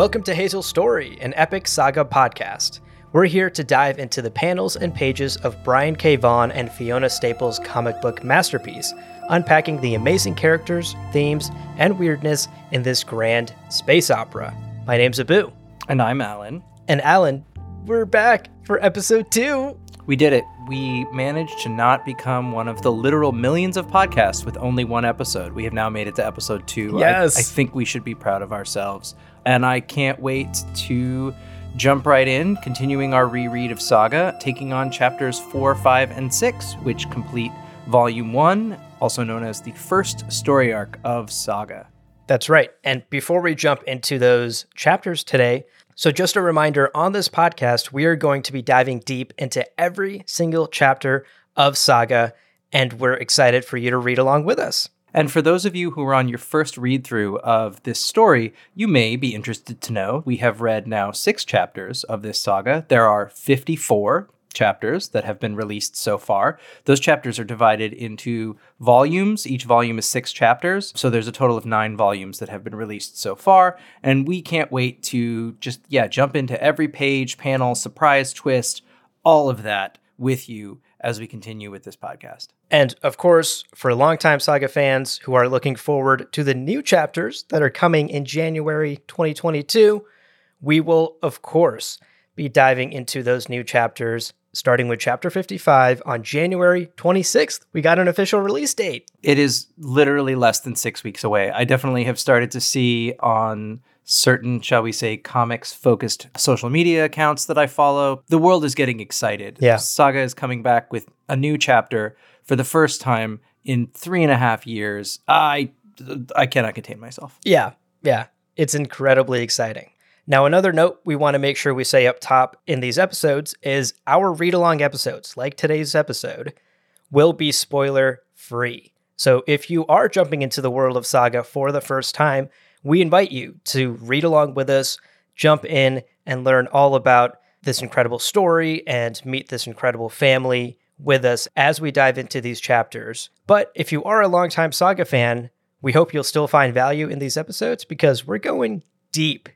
Welcome to Hazel's Story, an epic saga podcast. We're here to dive into the panels and pages of Brian K. Vaughan and Fiona Staples' comic book masterpiece, unpacking the amazing characters, themes, and weirdness in this grand space opera. My name's Abu. And I'm Alan. And Alan, we're back for episode two. We did it. We managed to not become one of the literal millions of podcasts with only one episode. We have now made it to episode two. Yes. I, I think we should be proud of ourselves. And I can't wait to jump right in, continuing our reread of Saga, taking on chapters four, five, and six, which complete volume one, also known as the first story arc of Saga. That's right. And before we jump into those chapters today, so just a reminder on this podcast, we are going to be diving deep into every single chapter of Saga, and we're excited for you to read along with us. And for those of you who are on your first read through of this story, you may be interested to know we have read now six chapters of this saga. There are 54 chapters that have been released so far. Those chapters are divided into volumes. Each volume is six chapters. So there's a total of nine volumes that have been released so far. And we can't wait to just, yeah, jump into every page, panel, surprise twist, all of that with you as we continue with this podcast. And of course, for longtime Saga fans who are looking forward to the new chapters that are coming in January 2022, we will, of course, be diving into those new chapters starting with chapter 55 on January 26th. We got an official release date. It is literally less than six weeks away. I definitely have started to see on certain, shall we say, comics focused social media accounts that I follow. The world is getting excited. Yeah. Saga is coming back with a new chapter for the first time in three and a half years. I I cannot contain myself. Yeah, yeah. It's incredibly exciting. Now, another note we want to make sure we say up top in these episodes is our read along episodes, like today's episode, will be spoiler free. So if you are jumping into the world of Saga for the first time, we invite you to read along with us, jump in, and learn all about this incredible story and meet this incredible family with us as we dive into these chapters. But if you are a longtime Saga fan, we hope you'll still find value in these episodes because we're going deep,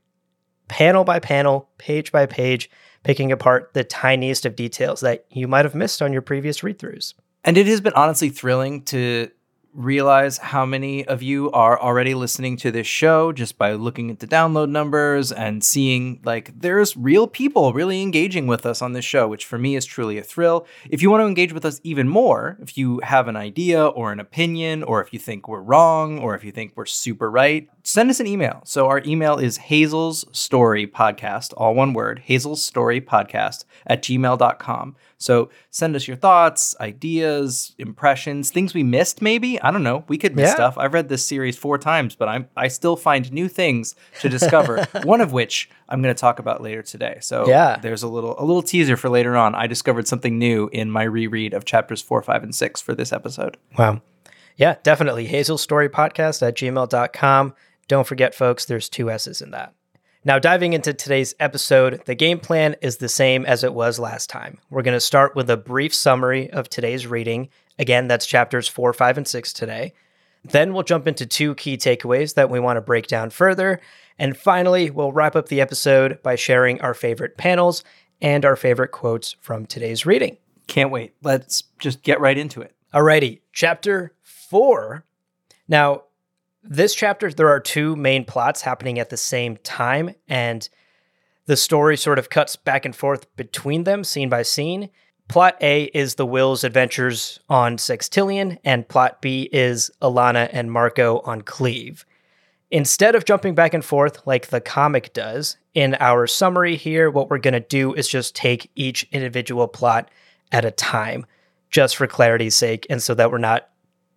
panel by panel, page by page, picking apart the tiniest of details that you might have missed on your previous read throughs. And it has been honestly thrilling to realize how many of you are already listening to this show just by looking at the download numbers and seeing like there's real people really engaging with us on this show, which for me is truly a thrill. If you want to engage with us even more, if you have an idea or an opinion, or if you think we're wrong, or if you think we're super right, send us an email. So our email is Hazel's Story Podcast, all one word, Hazel's Story Podcast at gmail.com. So send us your thoughts, ideas, impressions, things we missed maybe. I don't know. We could miss Yeah. stuff. I've read this series four times, but I'm I still find new things to discover. one of which I'm going to talk about later today. So Yeah. there's a little a little teaser for later on. I discovered something new in my reread of chapters four, five, and six for this episode. Wow. Yeah, definitely. Hazel Story Podcast at gmail.com. Don't forget, folks, there's two S's in that. Now, diving into today's episode, the game plan is the same as it was last time. We're going to start with a brief summary of today's reading. Again, that's chapters four, five, and six today. Then we'll jump into two key takeaways that we want to break down further. And finally, we'll wrap up the episode by sharing our favorite panels and our favorite quotes from today's reading. Can't wait. Let's just get right into it. Alrighty, chapter four. Now, this chapter, there are two main plots happening at the same time, and the story sort of cuts back and forth between them, scene by scene. Plot A is the Will's adventures on Sextillion, and plot B is Alana and Marko on Cleave. Instead of jumping back and forth like the comic does, in our summary here, what we're going to do is just take each individual plot at a time just for clarity's sake and so that we're not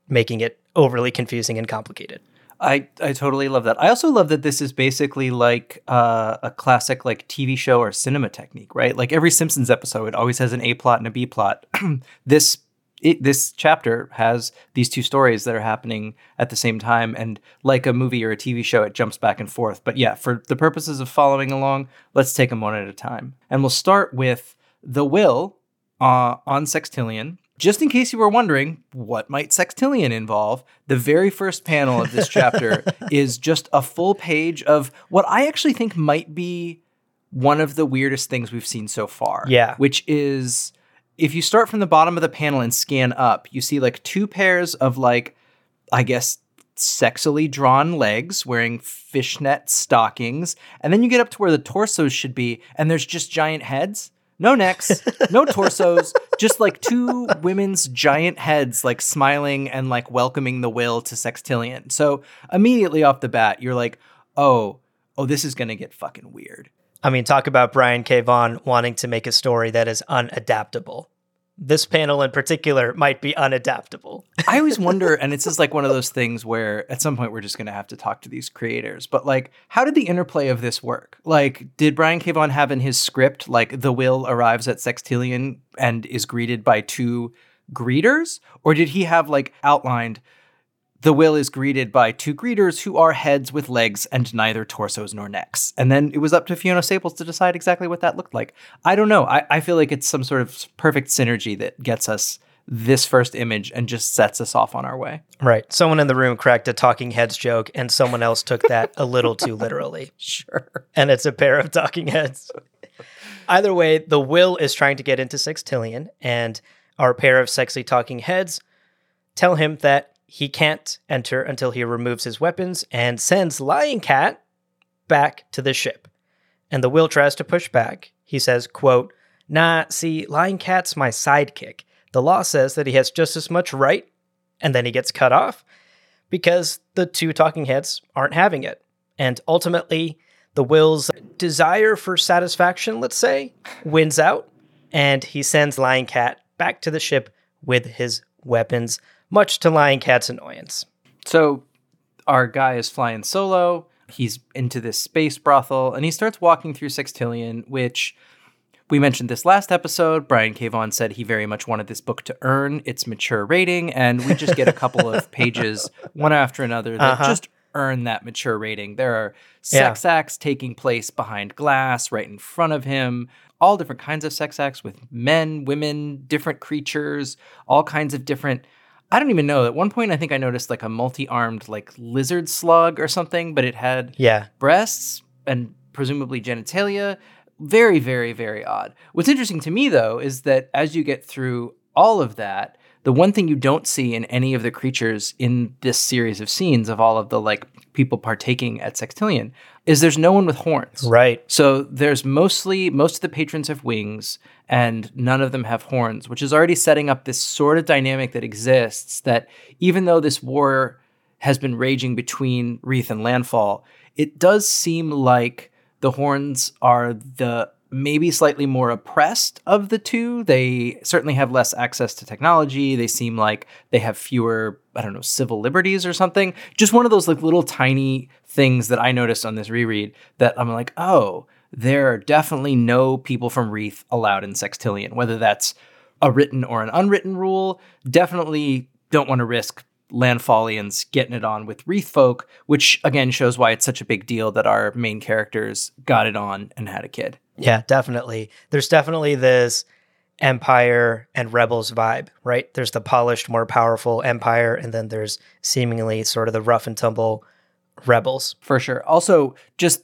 making it overly confusing and complicated. I, I totally love that. I also love that this is basically like uh, a classic like TV show or cinema technique, right? Like every Simpsons episode it always has an A plot and a B plot. this it, this chapter has these two stories that are happening at the same time, and like a movie or a TV show, it jumps back and forth. But yeah, for the purposes of following along, let's take them one at a time, and we'll start with the will uh, on Sextillion. Just in case you were wondering, what might Sextillion involve? The very first panel of this chapter is just a full page of what I actually think might be one of the weirdest things we've seen so far. Yeah. Which is if you start from the bottom of the panel and scan up, you see like two pairs of like, I guess, sexily drawn legs wearing fishnet stockings. And then you get up to where the torsos should be, and there's just giant heads. No necks, no torsos, just like two women's giant heads, like smiling and like welcoming the will to Sextillion. So immediately off the bat, you're like, oh, oh, this is gonna get fucking weird. I mean, talk about Brian K. Vaughan wanting to make a story that is unadaptable. This panel in particular might be unadaptable. I always wonder, and it's just like one of those things where at some point we're just going to have to talk to these creators. But like, how did the interplay of this work? Like, did Brian. Vaughan have in his script, like, the will arrives at Sextillion and is greeted by two greeters? Or did he have like outlined the will is greeted by two greeters who are heads with legs and neither torsos nor necks. And then it was up to Fiona Staples to decide exactly what that looked like. I don't know. I, I feel like it's some sort of perfect synergy that gets us this first image and just sets us off on our way. Right. Someone in the room cracked a talking heads joke and someone else took that a little too literally. Sure. And it's a pair of talking heads. Either way, the will is trying to get into Sextillion, and our pair of sexy talking heads tell him that he can't enter until he removes his weapons and sends Lying Cat back to the ship. And the will tries to push back. He says, quote, Nah, see, Lying Cat's my sidekick. The law says that he has just as much right, and then he gets cut off because the two talking heads aren't having it. And ultimately, the will's desire for satisfaction, let's say, wins out, and he sends Lying Cat back to the ship with his weapons much to Lying Cat's annoyance. So our guy is flying solo. He's into this space brothel and he starts walking through Sextillion, which we mentioned this last episode. Brian. Vaughan said he very much wanted this book to earn its mature rating, and we just get a couple of pages, one after another, that uh-huh. just earn that mature rating. There are sex yeah. acts taking place behind glass, right in front of him. All different kinds of sex acts with men, women, different creatures, all kinds of different I don't even know. At one point, I think I noticed like a multi-armed like lizard slug or something, but it had yeah breasts and presumably genitalia. Very, very, very odd. What's interesting to me though is that as you get through all of that, the one thing you don't see in any of the creatures in this series of scenes of all of the like people partaking at Sextillion is there's no one with horns. Right. So there's mostly most of the patrons have wings and none of them have horns, which is already setting up this sort of dynamic that exists that even though this war has been raging between Wreath and Landfall, it does seem like the horns are the maybe slightly more oppressed of the two. They certainly have less access to technology. They seem like they have fewer, I don't know, civil liberties or something. Just one of those like little tiny things that I noticed on this reread that I'm like, oh, there are definitely no people from Wreath allowed in Sextillion, whether that's a written or an unwritten rule. Definitely don't want to risk Landfallians getting it on with Wreath folk, which again shows why it's such a big deal that our main characters got it on and had a kid. Yeah, definitely. There's definitely this empire and rebels vibe, right? There's the polished, more powerful empire, and then there's seemingly sort of the rough and tumble rebels. For sure. Also, just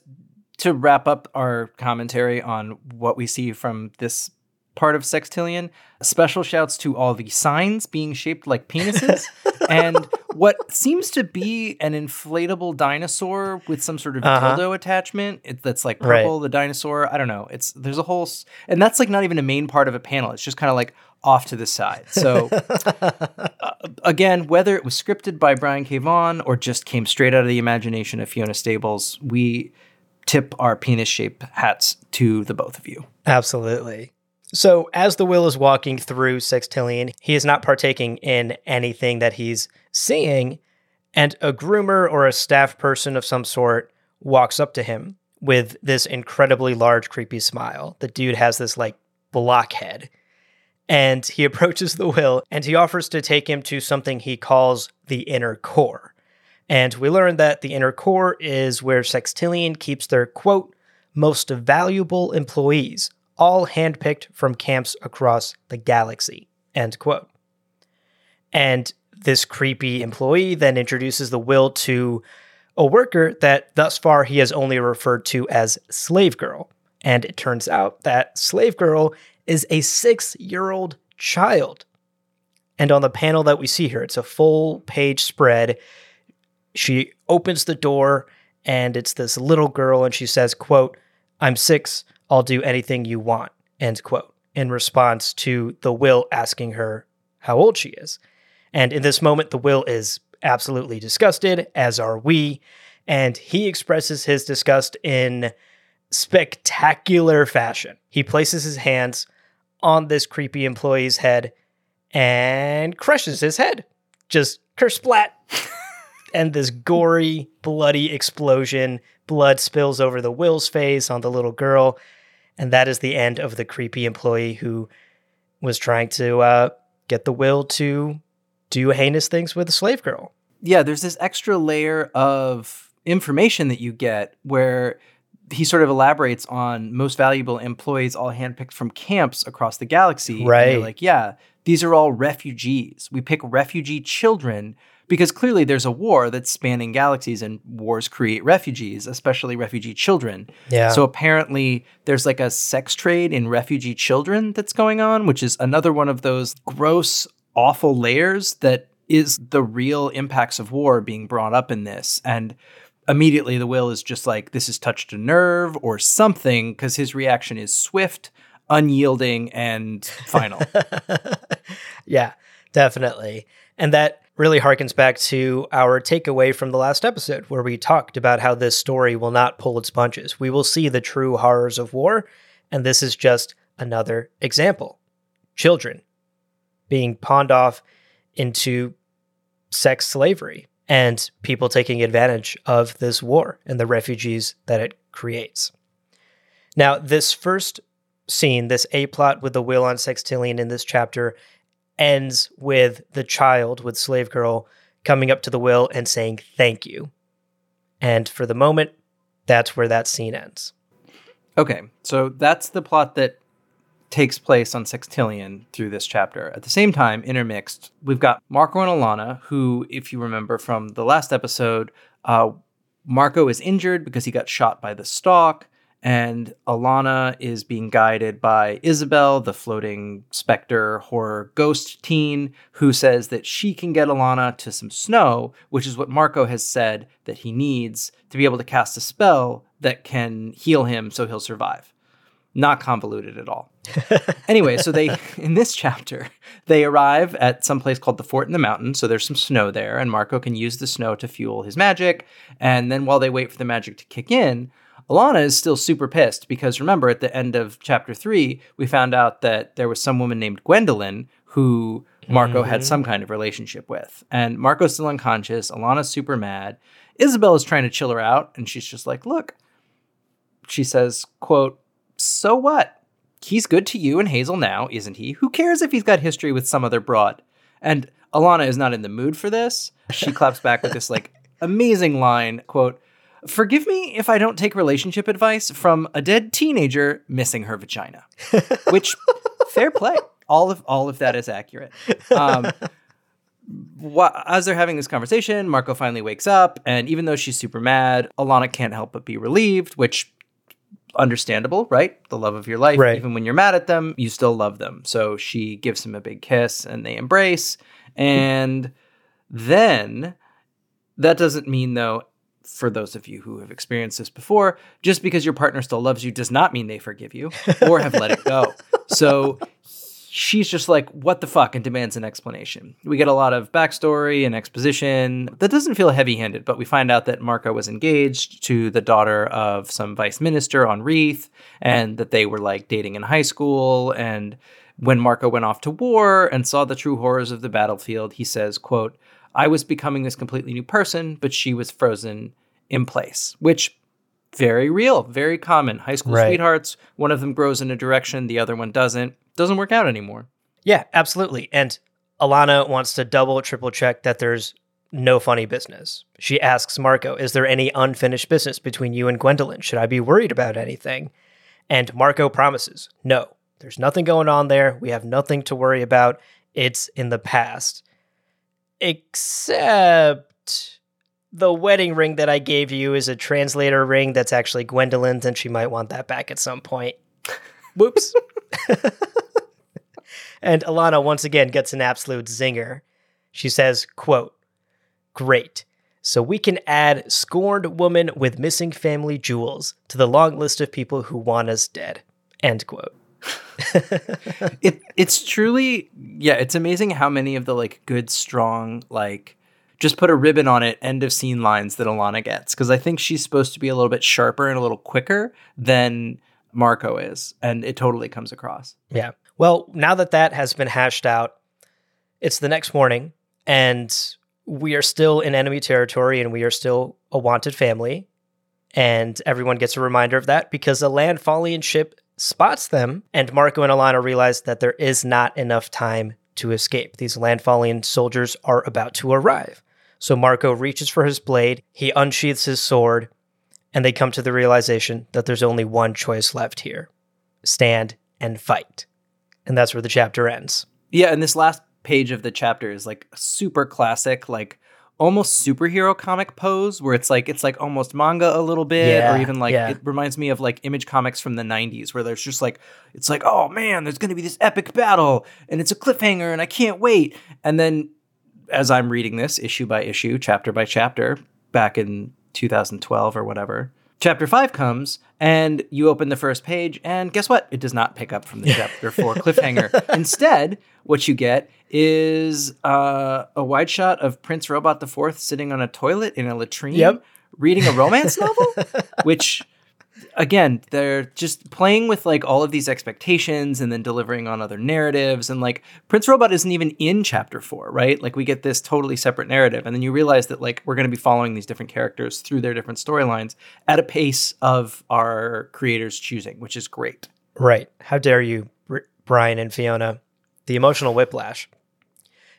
to wrap up our commentary on what we see from this part of Sextillion, special shouts to all the signs being shaped like penises and what seems to be an inflatable dinosaur with some sort of uh-huh. dildo attachment it, that's like purple, right. the dinosaur. I don't know. It's there's a whole, and that's like not even a main part of a panel. It's just kind of like off to the side. So uh, again, whether it was scripted by Brian K. Vaughan or just came straight out of the imagination of Fiona Staples, we tip our penis shape hats to the both of you. Absolutely. So, as the will is walking through Sextillion, he is not partaking in anything that he's seeing, and a groomer or a staff person of some sort walks up to him with this incredibly large, creepy smile. The dude has this like blockhead. And he approaches the will and he offers to take him to something he calls the inner core. And we learn that the inner core is where Sextillion keeps their quote, most valuable employees, all handpicked from camps across the galaxy, end quote. And this creepy employee then introduces the will to a worker that thus far he has only referred to as Slave Girl. And it turns out that Slave Girl is a six year old child. And on the panel that we see here, it's a full page spread. She opens the door and it's this little girl and she says, quote, I'm six, I'll do anything you want, end quote, in response to the will asking her how old she is. And in this moment, the will is absolutely disgusted, as are we. And he expresses his disgust in spectacular fashion. He places his hands on this creepy employee's head and crushes his head. Just kersplat. and this gory, bloody explosion. Blood spills over the Will's face on the little girl. And that is the end of the creepy employee who was trying to uh, get the Will to do heinous things with a slave girl. Yeah, there's this extra layer of information that you get where he sort of elaborates on most valuable employees all handpicked from camps across the galaxy. Right. like, yeah, these are all refugees. We pick refugee children because clearly there's a war that's spanning galaxies and wars create refugees, especially refugee children. Yeah. So apparently there's like a sex trade in refugee children that's going on, which is another one of those gross awful layers that is the real impacts of war being brought up in this. And immediately the will is just like, this has touched a nerve or something, because his reaction is swift, unyielding, and final. yeah, definitely. And that really harkens back to our takeaway from the last episode, where we talked about how this story will not pull its punches. We will see the true horrors of war, and this is just another example. Children being pawned off into sex slavery and people taking advantage of this war and the refugees that it creates. Now, this first scene, this A plot with the will on Sextillion in this chapter, ends with the child, with Slave Girl, coming up to the will and saying thank you. And for the moment, that's where that scene ends. Okay, so that's the plot that takes place on Sextillion through this chapter. At the same time, intermixed, we've got Marko and Alana, who, if you remember from the last episode, uh, Marko is injured because he got shot by the stalk, and Alana is being guided by Izabel, the floating specter horror ghost teen, who says that she can get Alana to some snow, which is what Marko has said that he needs to be able to cast a spell that can heal him so he'll survive not convoluted at all. anyway, so they in this chapter, they arrive at some place called the Fort in the Mountain. So there's some snow there, and Marko can use the snow to fuel his magic. And then while they wait for the magic to kick in, Alana is still super pissed because remember at the end of chapter three, we found out that there was some woman named Gwendolyn who Marko mm-hmm. had some kind of relationship with. And Marko's still unconscious. Alana's super mad. Izabel is trying to chill her out, and she's just like, look, she says, quote, so what? He's good to you and Hazel now, isn't he? Who cares if he's got history with some other broad? And Alana is not in the mood for this. She claps back with this like amazing line, quote, Forgive me if I don't take relationship advice from a dead teenager missing her vagina. Which fair play. All of all of that is accurate. Um, as they're having this conversation, Marko finally wakes up, and even though she's super mad, Alana can't help but be relieved, which understandable, right? The love of your life. Right. Even when you're mad at them, you still love them. So she gives him a big kiss and they embrace. And then that doesn't mean, though, for those of you who have experienced this before, just because your partner still loves you does not mean they forgive you or have let it go. So she's just like, what the fuck, and demands an explanation. We get a lot of backstory and exposition that doesn't feel heavy handed, but we find out that Marko was engaged to the daughter of some vice minister on Wreath and that they were like dating in high school. And when Marko went off to war and saw the true horrors of the battlefield, he says, quote, I was becoming this completely new person, but she was frozen in place, which very real, very common. High school Right. sweethearts, one of them grows in a direction, the other one doesn't. Doesn't work out anymore. Yeah, absolutely. And Alana wants to double, triple check that there's no funny business. She asks Marko, Is there any unfinished business between you and Gwendolyn? Should I be worried about anything? And Marko promises, No, there's nothing going on there. We have nothing to worry about. It's in the past. Except the wedding ring that I gave you is a translator ring that's actually Gwendolyn's, and she might want that back at some point. Whoops. and Alana once again gets an absolute zinger. She says, quote, Great. So we can add scorned woman with missing family jewels to the long list of people who want us dead. End quote. it it's truly yeah it's amazing how many of the like good strong like just put a ribbon on it end of scene lines that alana gets because i think she's supposed to be a little bit sharper and a little quicker than marko is and it totally comes across Yeah. Well, now that that has been hashed out, it's the next morning, and we are still in enemy territory, and we are still a wanted family. And everyone gets a reminder of that because a landfallian ship spots them, and Marko and Alana realize that there is not enough time to escape. These landfallian soldiers are about to arrive. So Marko reaches for his blade, he unsheaths his sword, and they come to the realization that there's only one choice left here stand and fight. And that's where the chapter ends. yeah and this last page of the chapter is like super classic like almost superhero comic pose where it's like it's like almost manga a little bit Yeah, or even like yeah. it reminds me of like image comics from the 90s where there's just like it's like oh man there's going to be this epic battle and it's a cliffhanger and I can't wait. And then as I'm reading this issue by issue chapter by chapter back in 2012 or whatever chapter 5 comes and you open the first page and guess what? It does not pick up from the chapter 4 cliffhanger. Instead what you get is uh, a wide shot of prince robot the fourth sitting on a toilet in a latrine Yep. reading a romance novel which again they're just playing with like all of these expectations and then delivering on other narratives and like prince robot isn't even in chapter four right like we get this totally separate narrative and then you realize that like we're going to be following these different characters through their different storylines at a pace of our creators choosing which is great Right. How dare you, Br- Brian and Fiona? The emotional whiplash.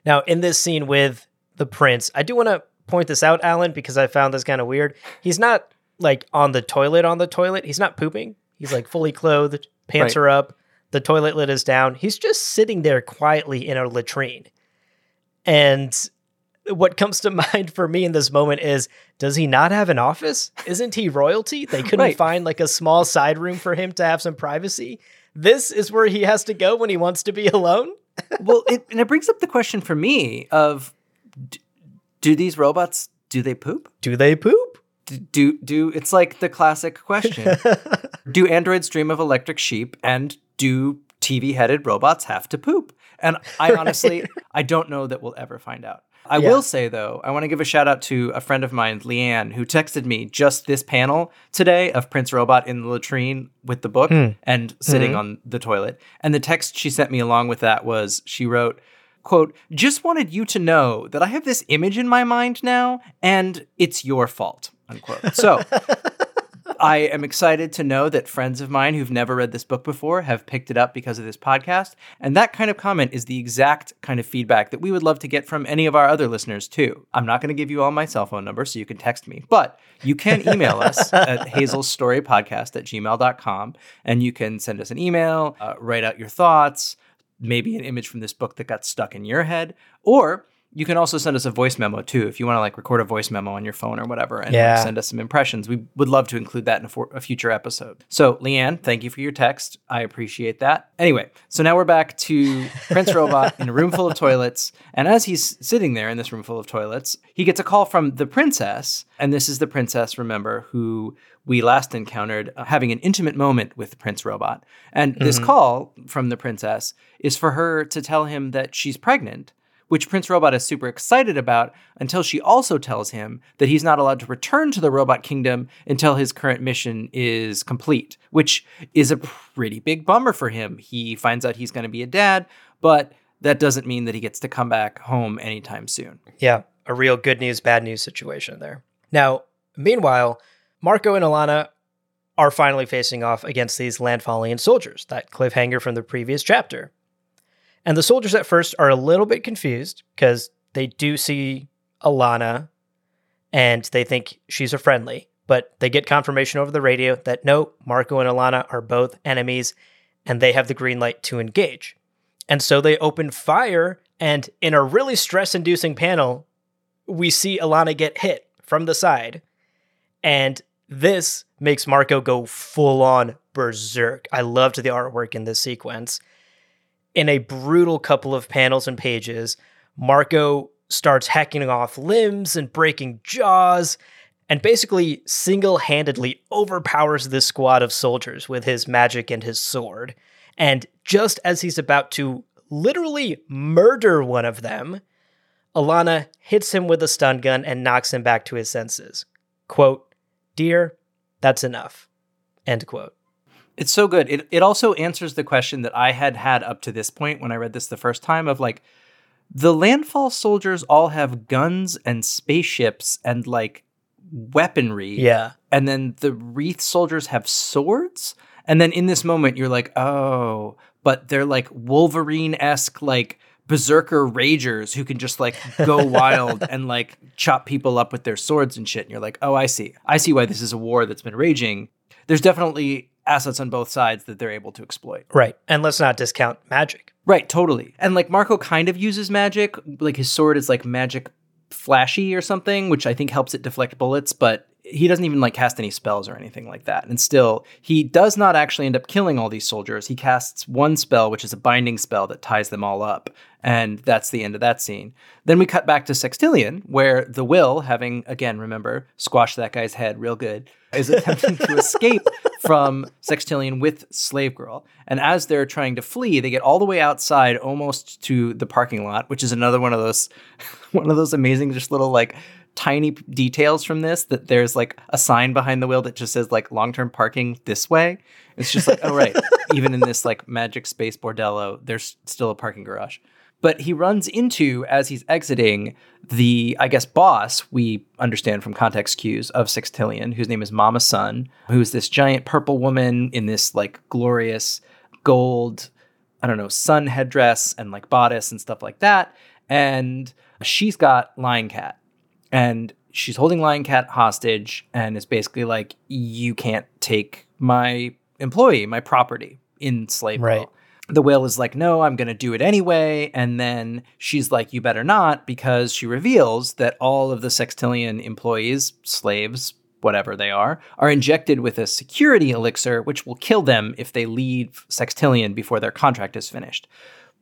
Now, in this scene with the prince, I do want to point this out, Alan, because I found this kind of weird. He's not like on the toilet on the toilet. He's not pooping. He's like fully clothed, pants Right. are up, the toilet lid is down. He's just sitting there quietly in a latrine. And what comes to mind for me in this moment is does he not have an office? Isn't he royalty? They couldn't Right. find like a small side room for him to have some privacy. This is where he has to go when he wants to be alone. well it, and it brings up the question for me of d- do these robots do they poop? Do they poop? D- do do it's like the classic question. Do androids dream of electric sheep and do tv headed robots have to poop? And i honestly i don't know that we'll ever find out i Yeah. will say though i want to give a shout out to a friend of mine leanne who texted me just this panel today of prince robot in the latrine with the book hmm. and sitting hmm. on the toilet. And the text she sent me along with that was she wrote quote just wanted you to know that i have this image in my mind now and it's your fault unquote. So I am excited to know that friends of mine who've never read this book before have picked it up because of this podcast. And that kind of comment is the exact kind of feedback that we would love to get from any of our other listeners, too. I'm not going to give you all my cell phone number so you can text me, but you can email us at hazelstorypodcast at gmail.com and you can send us an email, uh, write out your thoughts, maybe an image from this book that got stuck in your head, or You can also send us a voice memo too if you want to like record a voice memo on your phone or whatever and Yeah. send us some impressions. We would love to include that in a, for- a future episode. So, Leanne, thank you for your text. I appreciate that. Anyway, so now we're back to Prince Robot in a room full of toilets. And as he's sitting there in this room full of toilets, he gets a call from the princess. And this is the princess, remember, who we last encountered uh, having an intimate moment with Prince Robot. And this call from the princess is for her to tell him that she's pregnant which Prince Robot is super excited about until she also tells him that he's not allowed to return to the robot kingdom until his current mission is complete, which is a pretty big bummer for him. He finds out he's going to be a dad, but that doesn't mean that he gets to come back home anytime soon. Yeah, a real good news, bad news situation there. Now, meanwhile, Marko and Alana are finally facing off against these Landfallian soldiers, that cliffhanger from the previous chapter. And the soldiers at first are a little bit confused because they do see Alana and they think she's a friendly, but they get confirmation over the radio that no, Marko and Alana are both enemies and they have the green light to engage. And so they open fire, and in a really stress inducing panel, we see Alana get hit from the side. And this makes Marko go full on berserk. I loved the artwork in this sequence. In a brutal couple of panels and pages, Marko starts hacking off limbs and breaking jaws, and basically single handedly overpowers this squad of soldiers with his magic and his sword. And just as he's about to literally murder one of them, Alana hits him with a stun gun and knocks him back to his senses. Quote, Dear, that's enough. End quote. It's so good. It it also answers the question that I had had up to this point when I read this the first time of like the landfall soldiers all have guns and spaceships and like weaponry. Yeah. And then the wreath soldiers have swords. And then in this moment you're like, "Oh, but they're like Wolverine-esque like berserker ragers who can just like go wild and like chop people up with their swords and shit." And you're like, "Oh, I see. I see why this is a war that's been raging." There's definitely assets on both sides that they're able to exploit. Right. And let's not discount magic. Right, totally. And like Marko kind of uses magic, like his sword is like magic flashy or something, which I think helps it deflect bullets, but he doesn't even like cast any spells or anything like that. And still, he does not actually end up killing all these soldiers. He casts one spell, which is a binding spell that ties them all up. And that's the end of that scene. Then we cut back to Sextillion, where the Will, having again, remember, squashed that guy's head real good, is attempting to escape from Sextillion with Slave Girl. And as they're trying to flee, they get all the way outside almost to the parking lot, which is another one of those one of those amazing just little like tiny details from this that there's like a sign behind the wheel that just says like long-term parking this way. It's just like, oh right, even in this like magic space bordello, there's still a parking garage. But he runs into, as he's exiting, the, I guess, boss, we understand from context cues, of Sextillion, whose name is Mama Sun, who's this giant purple woman in this like glorious gold, I don't know, sun headdress and like bodice and stuff like that. And she's got Lying Cat. And she's holding Lying Cat hostage and is basically like, you can't take my employee, my property in slave Right. The whale is like, no, I'm going to do it anyway. And then she's like, you better not, because she reveals that all of the Sextillion employees, slaves, whatever they are, are injected with a security elixir, which will kill them if they leave Sextillion before their contract is finished.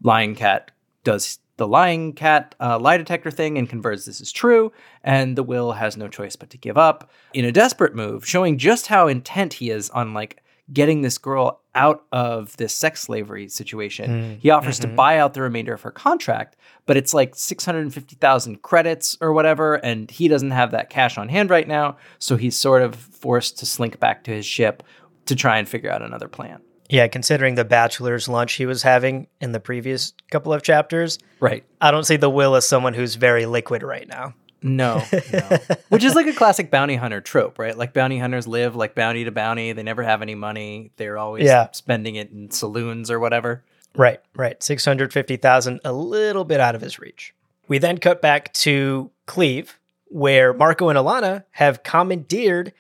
Lion Cat does the Lying Cat uh, lie detector thing and converts this is true, and the Will has no choice but to give up in a desperate move, showing just how intent he is on like getting this girl out of this sex slavery situation. he offers to buy out the remainder of her contract, but it's like 650,000 credits or whatever, and he doesn't have that cash on hand right now, so he's sort of forced to slink back to his ship to try and figure out another plan. Yeah, considering the bachelor's lunch he was having in the previous couple of chapters, Right. I don't see the will as someone who's very liquid right now. No, no. Which is like a classic bounty hunter trope, right? Like bounty hunters live like bounty to bounty. They never have any money. They're always Yeah. spending it in saloons or whatever. Right, right. 650,000, a little bit out of his reach. We then cut back to Cleave, where Marko and Alana have commandeered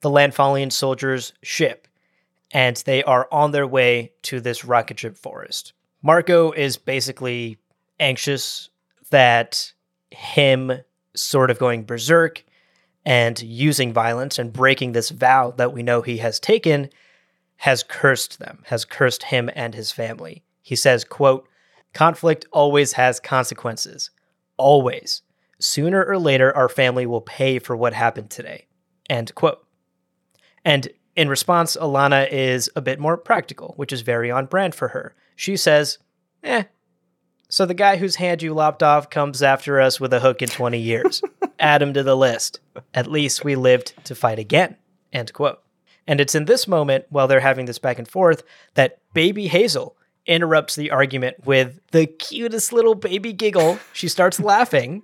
the Landfallian soldiers' ship, and they are on their way to this rocket ship forest. Marko is basically anxious that him sort of going berserk and using violence and breaking this vow that we know he has taken has cursed them, has cursed him and his family. He says, quote, conflict always has consequences. Always. Sooner or later, our family will pay for what happened today. End quote. And in response, Alana is a bit more practical, which is very on brand for her. She says, eh, so the guy whose hand you lopped off comes after us with a hook in 20 years. Add him to the list. At least we lived to fight again. End quote. And it's in this moment, while they're having this back and forth, that baby Hazel interrupts the argument with the cutest little baby giggle. She starts laughing,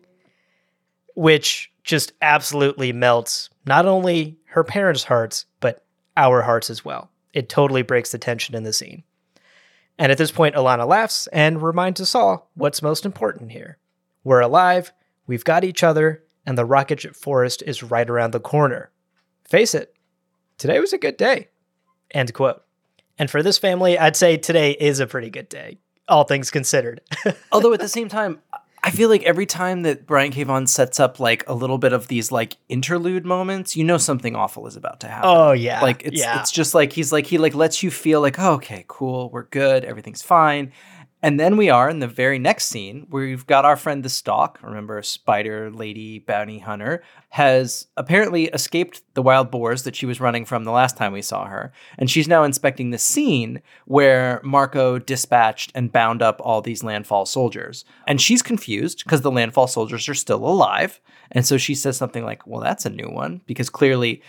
which just absolutely melts not only her parents' hearts, but our hearts as well. It totally breaks the tension in the scene. And at this point, Alana laughs and reminds us all what's most important here. We're alive, we've got each other, and the rocket ship forest is right around the corner. Face it, today was a good day. End quote. And for this family, I'd say today is a pretty good day, all things considered. Although at the same time, I feel like every time that Brian K. Vaughan sets up like a little bit of these like interlude moments, you know something awful is about to happen. Oh yeah, like it's yeah. it's just like he's like he like lets you feel like oh, okay, cool, we're good, everything's fine, and then we are in the very next scene where we've got our friend the Stalk, remember, Spider Lady Bounty Hunter, has apparently escaped the wild boars that she was running from the last time we saw her. And she's now inspecting the scene where Marko dispatched and bound up all these landfall soldiers. And she's confused because the landfall soldiers are still alive. And so she says something like, Well, that's a new one, because clearly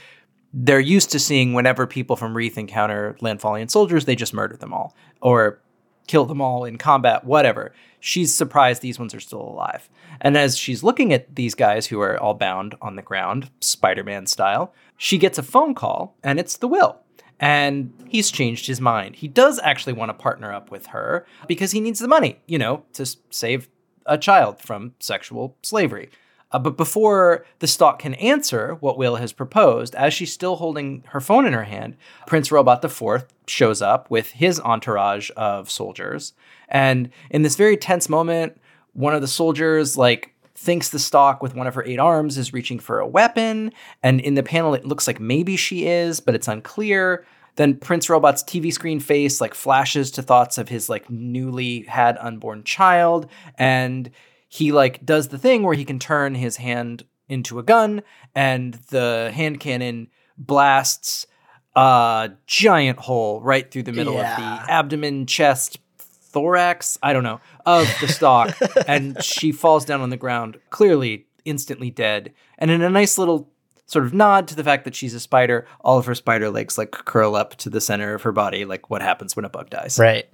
they're used to seeing whenever people from Wreath encounter landfallian soldiers, they just murder them all. Or kill them all in combat, whatever. She's surprised these ones are still alive. And as she's looking at these guys who are all bound on the ground, Spider Man style, she gets a phone call, and it's the Will. And he's changed his mind. He does actually want to partner up with her because he needs the money, you know, to save a child from sexual slavery. Uh, but before the stalk can answer what Will has proposed, as she's still holding her phone in her hand, Prince Robot IV shows up with his entourage of soldiers. And in this very tense moment, one of the soldiers, like, thinks the stalk with one of her eight arms is reaching for a weapon. And in the panel, it looks like maybe she is, but it's unclear. Then Prince Robot's TV screen face like flashes to thoughts of his like newly had unborn child and he like does the thing where he can turn his hand into a gun and the hand cannon blasts a giant hole right through the middle yeah. of the abdomen, chest, thorax, I don't know, of the stalk and she falls down on the ground, clearly instantly dead. And in a nice little sort of nod to the fact that she's a spider, all of her spider legs like curl up to the center of her body, like what happens when a bug dies. Right.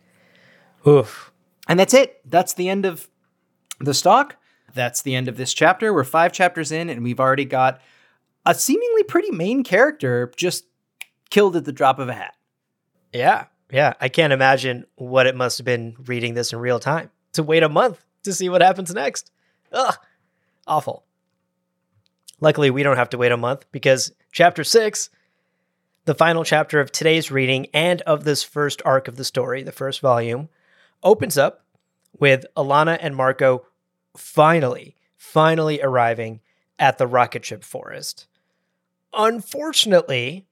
Oof. And that's it. That's the end of the stalk. That's the end of this chapter. We're five chapters in, and we've already got a seemingly pretty main character just killed at the drop of a hat. Yeah, yeah. I can't imagine what it must have been reading this in real time to wait a month to see what happens next. Ugh, awful. Luckily, we don't have to wait a month because chapter six, the final chapter of today's reading and of this first arc of the story, the first volume, opens up with Alana and Marko finally, finally arriving at the rocket ship forest. Unfortunately,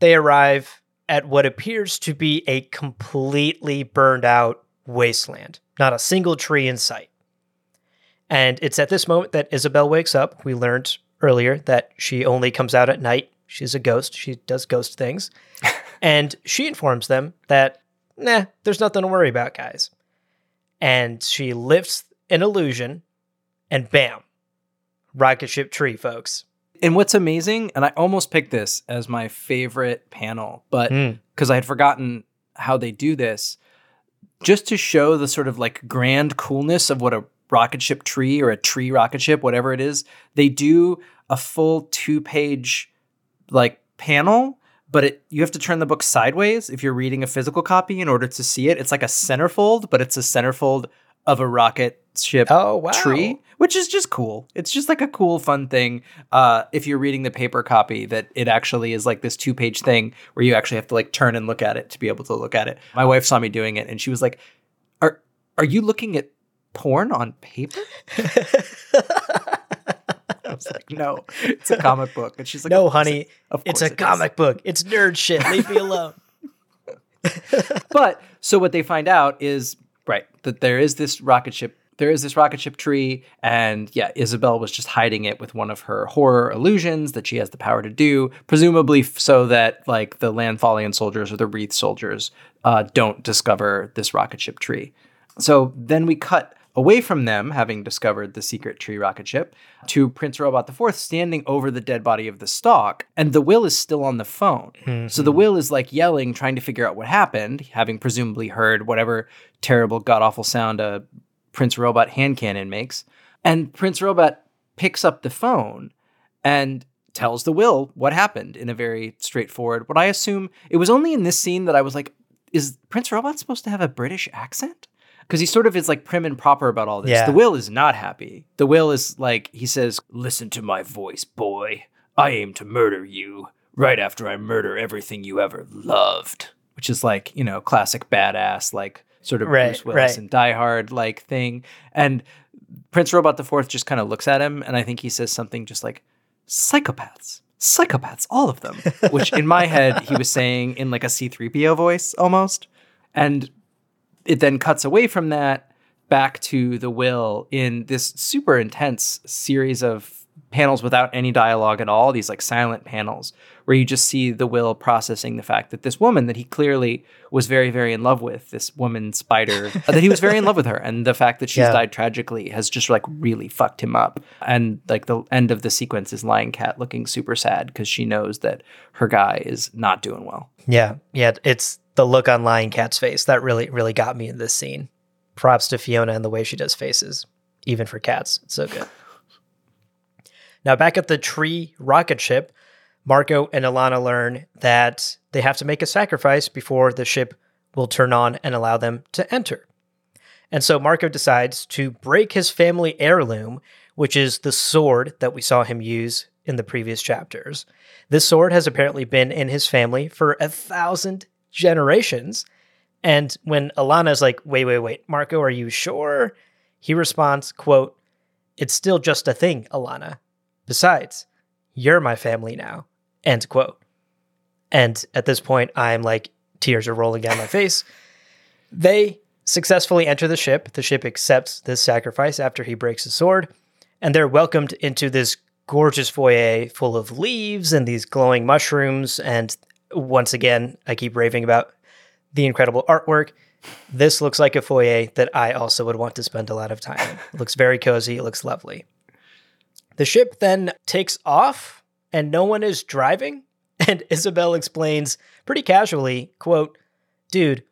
they arrive at what appears to be a completely burned out wasteland, not a single tree in sight. And it's at this moment that Izabel wakes up. We learned earlier that she only comes out at night. She's a ghost. She does ghost things. and she informs them that, nah, there's nothing to worry about, guys and she lifts an illusion, and bam, rocket ship tree, folks. And what's amazing, and I almost picked this as my favorite panel, but because mm. I had forgotten how they do this, just to show the sort of like grand coolness of what a rocket ship tree or a tree rocket ship, whatever it is, they do a full two page like panel but it, you have to turn the book sideways if you're reading a physical copy in order to see it. It's like a centerfold, but it's a centerfold of a rocket ship oh, wow. tree, which is just cool. It's just like a cool, fun thing. Uh, if you're reading the paper copy, that it actually is like this two page thing where you actually have to like turn and look at it to be able to look at it. My wife saw me doing it, and she was like, "Are are you looking at porn on paper? I was like, no, it's a comic book. And she's like, no, "Of course honey, of it's a it is." comic book. It's nerd shit. Leave me alone. but so what they find out is right. That there is this rocket ship there is this rocket ship tree and yeah izabel was just hiding it with one of her horror illusions that she has the power to do presumably so that like the landfallian soldiers or the wreath soldiers uh, don't discover this rocket ship tree. So then we cut away from them having discovered the secret tree rocket ship to Prince Robot IV standing over the dead body of the stalk, and the will is still on the phone. So the mm-hmm. will is like yelling, trying to figure out what happened, having presumably heard whatever terrible, god awful sound a Prince Robot hand cannon makes. And Prince Robot picks up the phone and tells the will what happened in a very straightforward, what I assume it was only in this scene that I was like, is Prince Robot supposed to have a British accent? Because he sort of is like prim and proper about all this. Yeah. The will is not happy. The will is like, he says, Listen to my voice, boy. I aim to murder you right after I murder everything you ever loved. Which is like, you know, classic badass, like sort of Right, Bruce Willis right. and Die Hard like thing. And Prince Robot the Fourth just kind of looks at him, and I think he says something just like, "Psychopaths, psychopaths, all of them." Which in my head he was saying in like a C-3PO voice almost, and it then cuts away from that back to the will in this super intense series of panels without any dialogue at all these like silent panels where you just see the will processing the fact that this woman that he clearly was very very in love with this woman spider that he was very in love with her and the fact that she's Yeah. died tragically has just like really fucked him up and like the end of the sequence is lying cat looking super sad because she knows that her guy is not doing well Yeah, yeah. It's the look on Lying Cat's face that really, really got me in this scene. Props to Fiona and the way she does faces, even for cats. It's so good. now, back at the tree rocket ship, Marko and Alana learn that they have to make a sacrifice before the ship will turn on and allow them to enter. And so Marko decides to break his family heirloom, which is the sword that we saw him use in the previous chapters. This sword has apparently been in his family for a thousand generations. And when Alana's like, wait, wait, wait, Marko, are you sure? He responds, quote, It's still just a thing, Alana. Besides, you're my family now. End quote. And at this point, I'm like, tears are rolling down my face. They successfully enter the ship. The ship accepts this sacrifice after he breaks his sword, and they're welcomed into this gorgeous foyer full of leaves and these glowing mushrooms. And once again, I keep raving about the incredible artwork. This looks like a foyer that I also would want to spend a lot of time in. It looks very cozy, it looks lovely. The ship then takes off and no one is driving. And Izabel explains pretty casually, quote, dude,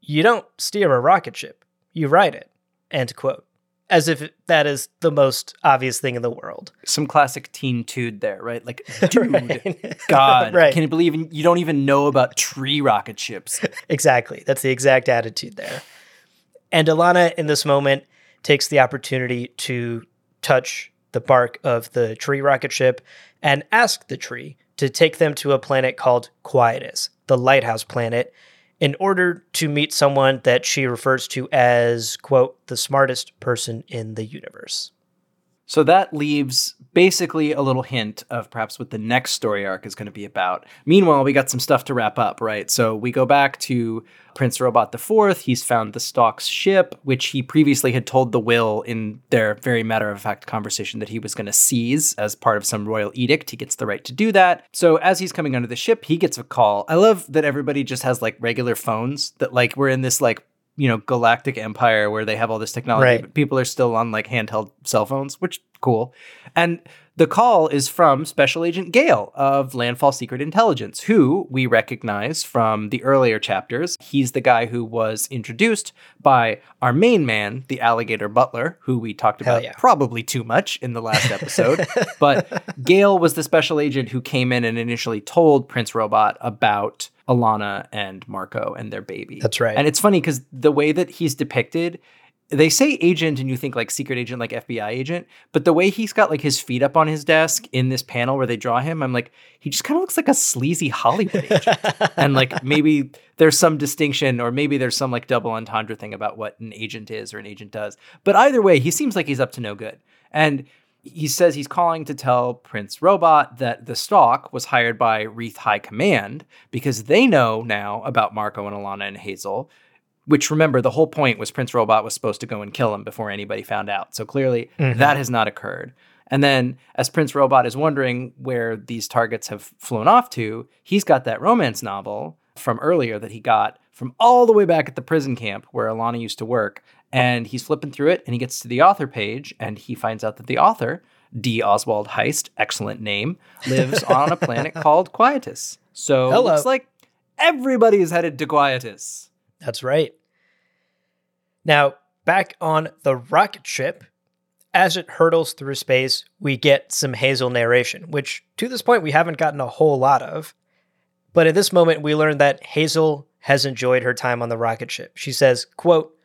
you don't steer a rocket ship, you ride it, end quote. As if that is the most obvious thing in the world. some classic teen tude there right like dude Right. God, Right. can you believe in- you don't even know about tree rocket ships? Exactly. That's the exact attitude there. And Alana, in this moment, takes the opportunity to touch the bark of the tree rocket ship and ask the tree to take them to a planet called Quietus, the lighthouse planet, in order to meet someone that she refers to as, quote, the smartest person in the universe. So that leaves basically a little hint of perhaps what the next story arc is going to be about. Meanwhile, we got some stuff to wrap up, right? So we go back to Prince Robot IV. He's found the Stalk's ship, which he previously had told the Will in their very matter of fact conversation that he was going to seize as part of some royal edict. He gets the right to do that. So as he's coming under the ship, he gets a call. I love that everybody just has like regular phones that like we're in this like you know galactic empire where they have all this technology Right. but people are still on like handheld cell phones which cool and the call is from special agent gale of landfall secret intelligence who we recognize from the earlier chapters he's the guy who was introduced by our main man the alligator butler who we talked about yeah. probably too much in the last episode but gale was the special agent who came in and initially told prince robot about alana and marko and their baby That's right. and it's funny because the way that he's depicted, they say agent and you think like secret agent like FBI agent, but the way he's got like his feet up on his desk in this panel where they draw him, I'm like he just kind of looks like a sleazy Hollywood agent. and like maybe there's some distinction or maybe there's some like double entendre thing about what an agent is or an agent does. But either way, he seems like he's up to no good. And he says he's calling to tell Prince Robot that the Stalk was hired by Wreath High Command because they know now about Marko and Alana and Hazel. Which remember, the whole point was Prince Robot was supposed to go and kill him before anybody found out. So clearly Mhm. that has not occurred. And then, as Prince Robot is wondering where these targets have flown off to, he's got that romance novel from earlier that he got from all the way back at the prison camp where Alana used to work. And he's flipping through it and he gets to the author page and he finds out that the author, D. Oswald Heist, excellent name, lives on a planet called Quietus. So it looks like everybody is headed to Quietus. That's right. Now, back on the rocket ship, as it hurtles through space, we get some Hazel narration, which to this point we haven't gotten a whole lot of. But at this moment, we learn that Hazel has enjoyed her time on the rocket ship. She says, quote,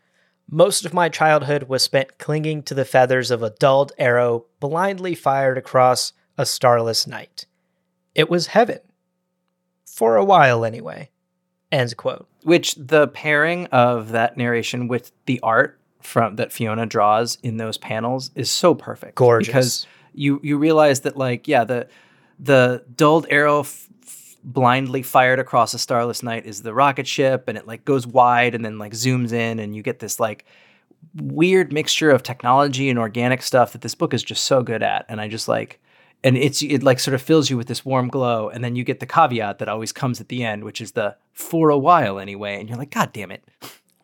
most of my childhood was spent clinging to the feathers of a dulled arrow blindly fired across a starless night. It was heaven. For a while, anyway. End quote. Which the pairing of that narration with the art from that Fiona draws in those panels is so perfect. Gorgeous. Because you you realize that like yeah the the dulled arrow f- f- blindly fired across a starless night is the rocket ship and it like goes wide and then like zooms in and you get this like weird mixture of technology and organic stuff that this book is just so good at and I just like and it's it like sort of fills you with this warm glow and then you get the caveat that always comes at the end which is the for a while anyway and you're like god damn it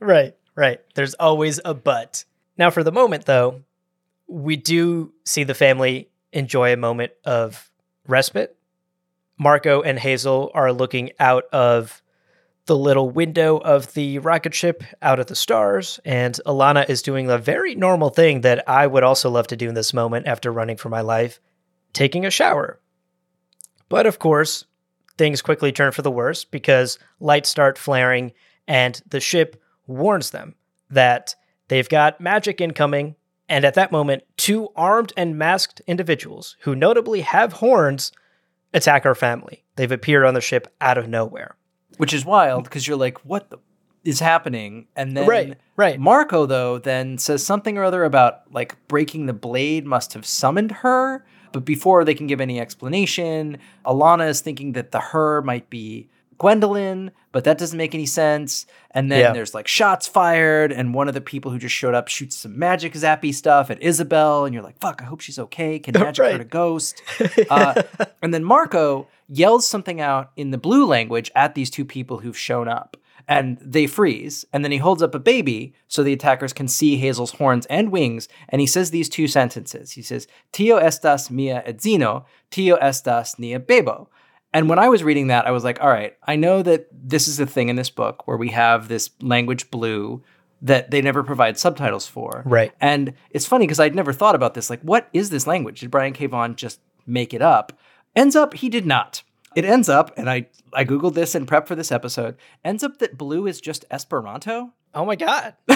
Right, right. There's always a but. Now, for the moment, though, we do see the family enjoy a moment of respite. Marko and Hazel are looking out of the little window of the rocket ship out at the stars, and Alana is doing the very normal thing that I would also love to do in this moment after running for my life taking a shower. But of course, things quickly turn for the worse because lights start flaring and the ship warns them that they've got magic incoming. And at that moment, two armed and masked individuals who notably have horns attack our family. They've appeared on the ship out of nowhere. which is wild because you're like what the is happening and then Right, right. marko though then says something or other about like breaking the blade must have summoned her but before they can give any explanation alana is thinking that the her might be gwendolyn but that doesn't make any sense and then Yeah. there's like shots fired and one of the people who just showed up shoots some magic zappy stuff at izabel and you're like fuck i hope she's okay can magic Right. hurt a ghost uh, and then Marko yells something out in the blue language at these two people who've shown up. And they freeze. And then he holds up a baby so the attackers can see Hazel's horns and wings. And he says these two sentences. He says, Tio estas mia edzino, tio estas nia bebo. And when I was reading that, I was like, all right, I know that this is the thing in this book where we have this language blue that they never provide subtitles for. Right. And it's funny because I'd never thought about this. Like, what is this language? Did Brian K. Vaughan just make it up? Ends up, he did not. It ends up, and I, I Googled this in prep for this episode, ends up that blue is just Esperanto. Oh my God.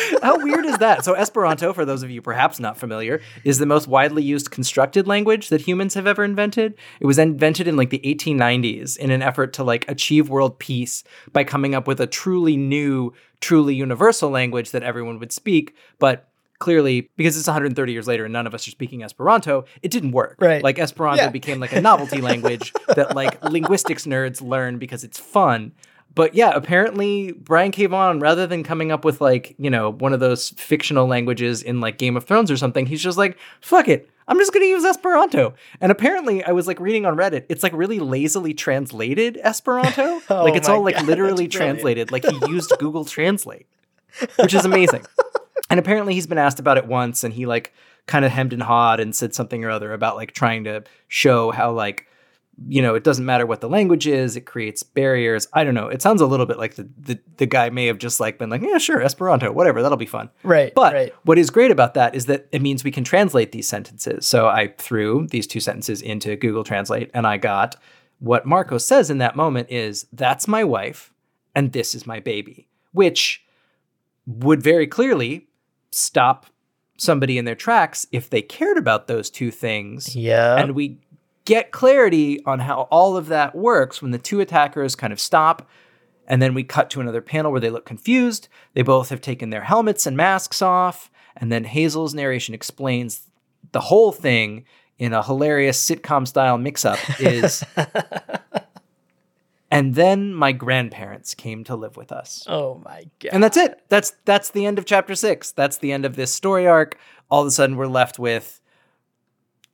How weird is that? So, Esperanto, for those of you perhaps not familiar, is the most widely used constructed language that humans have ever invented. It was invented in like the 1890s in an effort to like achieve world peace by coming up with a truly new, truly universal language that everyone would speak. But clearly, because it's 130 years later and none of us are speaking Esperanto, it didn't work. Right. Like Esperanto Yeah. became like a novelty language that like linguistics nerds learn because it's fun. But yeah, apparently Brian K. Vaughan, rather than coming up with like, you know, one of those fictional languages in like Game of Thrones or something, he's just like, fuck it. I'm just gonna use Esperanto. And apparently I was like reading on Reddit, it's like really lazily translated Esperanto. Oh like it's all like God, literally translated. Like he used Google Translate. Which is amazing. and apparently he's been asked about it once and he like kind of hemmed and hawed and said something or other about like trying to show how like you know it doesn't matter what the language is it creates barriers i don't know it sounds a little bit like the the, the guy may have just like been like yeah sure esperanto whatever that'll be fun Right. but right. what is great about that is that it means we can translate these sentences so i threw these two sentences into google translate and i got what marko says in that moment is that's my wife and this is my baby which would very clearly stop somebody in their tracks if they cared about those two things. Yeah. And we get clarity on how all of that works when the two attackers kind of stop. And then we cut to another panel where they look confused. They both have taken their helmets and masks off. And then Hazel's narration explains the whole thing in a hilarious sitcom style mix up is and then my grandparents came to live with us. oh my god. And that's it. That's that's the end of chapter 6. That's the end of this story arc. All of a sudden we're left with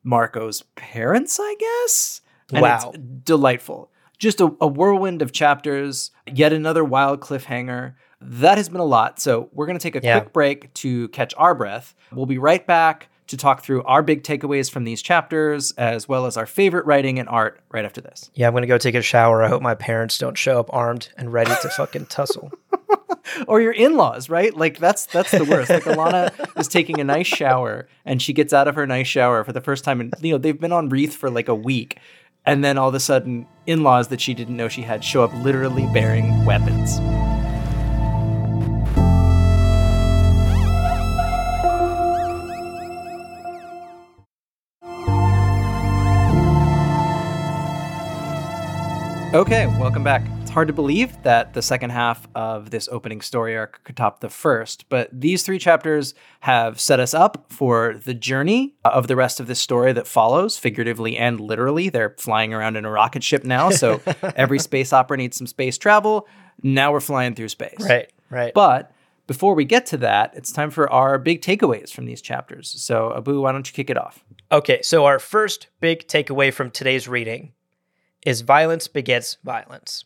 Marko's parents, I guess. And Wow. it's delightful. Just a, a whirlwind of chapters, yet another wild cliffhanger. That has been a lot. So we're going to take a Yeah. quick break to catch our breath. We'll be right back to talk through our big takeaways from these chapters, as well as our favorite writing and art right after this. Yeah, I'm gonna go take a shower. I hope my parents don't show up armed and ready to fucking tussle. or your in-laws, right? Like that's that's the worst. Like Alana is taking a nice shower and she gets out of her nice shower for the first time and you know, they've been on wreath for like a week. And then all of a sudden, in-laws that she didn't know she had show up literally bearing weapons. Okay, welcome back. It's hard to believe that the second half of this opening story arc could top the first, but these three chapters have set us up for the journey of the rest of this story that follows, figuratively and literally. They're flying around in a rocket ship now, so every space opera needs some space travel. Now we're flying through space. Right, right. But before we get to that, it's time for our big takeaways from these chapters. So, Abu, why don't you kick it off? Okay, so our first big takeaway from today's reading is violence begets violence.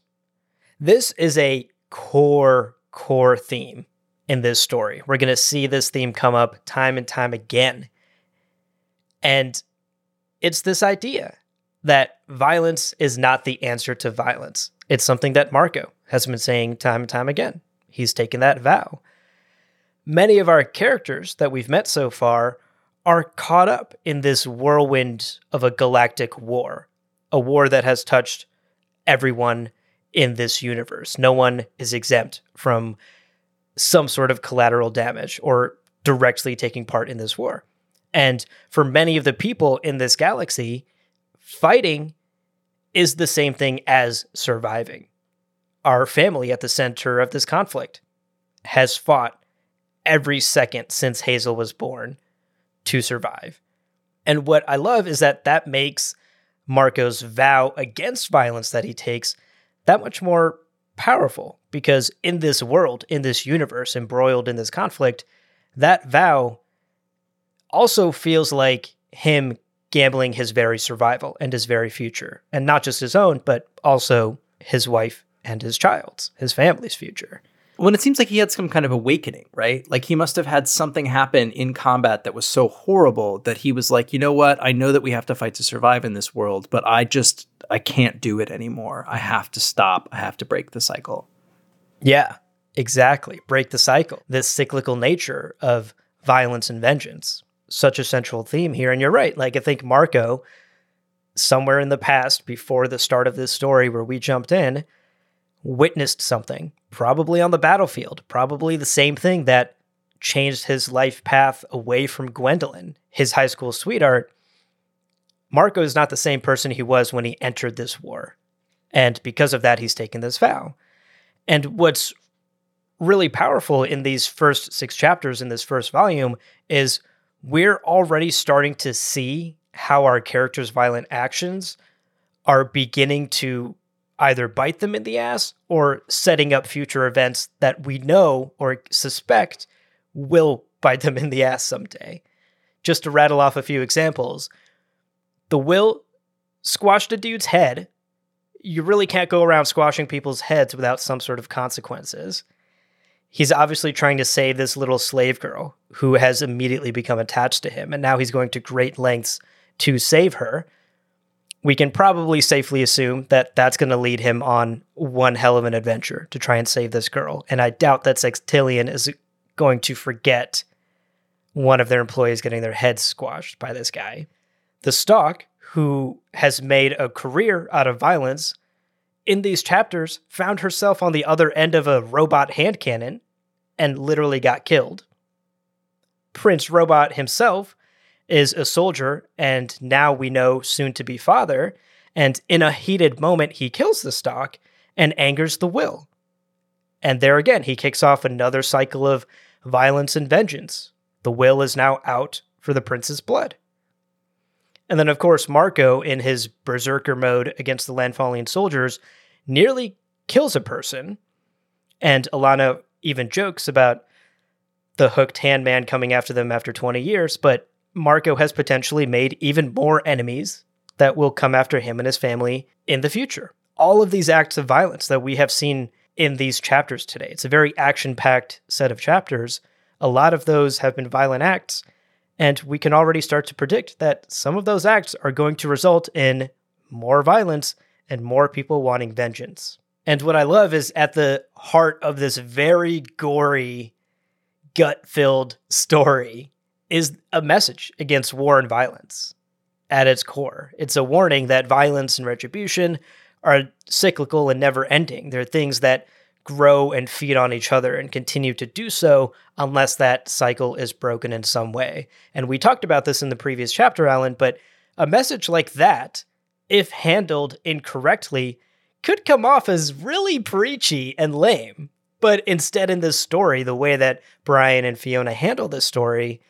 This is a core, core theme in this story. We're going to see this theme come up time and time again. And it's this idea that violence is not the answer to violence. It's something that Marko has been saying time and time again. He's taken that vow. Many of our characters that we've met so far are caught up in this whirlwind of a galactic war, a war that has touched everyone in this universe. No one is exempt from some sort of collateral damage or directly taking part in this war. And for many of the people in this galaxy, fighting is the same thing as surviving. Our family at the center of this conflict has fought every second since Hazel was born to survive. And what I love is that that makes Marko's vow against violence that he takes that much more powerful because in this world, in this universe, embroiled in this conflict, that vow also feels like him gambling his very survival and his very future, and not just his own, but also his wife and his child's, his family's future. When it seems like he had some kind of awakening, right? Like he must have had something happen in combat that was so horrible that he was like, you know what? I know that we have to fight to survive in this world, but I just, I can't do it anymore. I have to stop. I have to break the cycle. Yeah, exactly. Break the cycle. This cyclical nature of violence and vengeance. Such a central theme here. And you're right. Like, I think Marko, somewhere in the past, before the start of this story where we jumped in, witnessed something, probably on the battlefield, probably the same thing that changed his life path away from Gwendolyn, his high school sweetheart. Marko is not the same person he was when he entered this war. And because of that, he's taken this vow. And what's really powerful in these first six chapters in this first volume is we're already starting to see how our characters' violent actions are beginning to either bite them in the ass or setting up future events that we know or suspect will bite them in the ass someday. Just to rattle off a few examples, the will squashed a dude's head you really can't go around squashing people's heads without some sort of consequences. He's obviously trying to save this little slave girl who has immediately become attached to him, and now he's going to great lengths to save her. We can probably safely assume that that's going to lead him on one hell of an adventure to try and save this girl. And I doubt that Sextillion is going to forget one of their employees getting their heads squashed by this guy. The Stalk, who has made a career out of violence, in these chapters found herself on the other end of a robot hand cannon and literally got killed. Prince Robot himself is a soldier and now we know soon to be father. And in a heated moment, he kills the stalk and angers the will. And there again, he kicks off another cycle of violence and vengeance. The will is now out for the prince's blood. And then, of course, Marko, in his berserker mode against the Landfallian soldiers, nearly kills a person. And Alana even jokes about the hooked hand man coming after them after 20 years, but Marko has potentially made even more enemies that will come after him and his family in the future. All of these acts of violence that we have seen in these chapters today, it's a very action packed set of chapters. A lot of those have been violent acts, and we can already start to predict that some of those acts are going to result in more violence and more people wanting vengeance. And what I love is at the heart of this very gory, gut filled story is a message against war and violence at its core. It's a warning that violence and retribution are cyclical and never ending. They're things that grow and feed on each other and continue to do so unless that cycle is broken in some way. And we talked about this in the previous chapter, Alan, but a message like that, if handled incorrectly, could come off as really preachy and lame. But instead, in this story, the way that Brian and Fiona handle this story,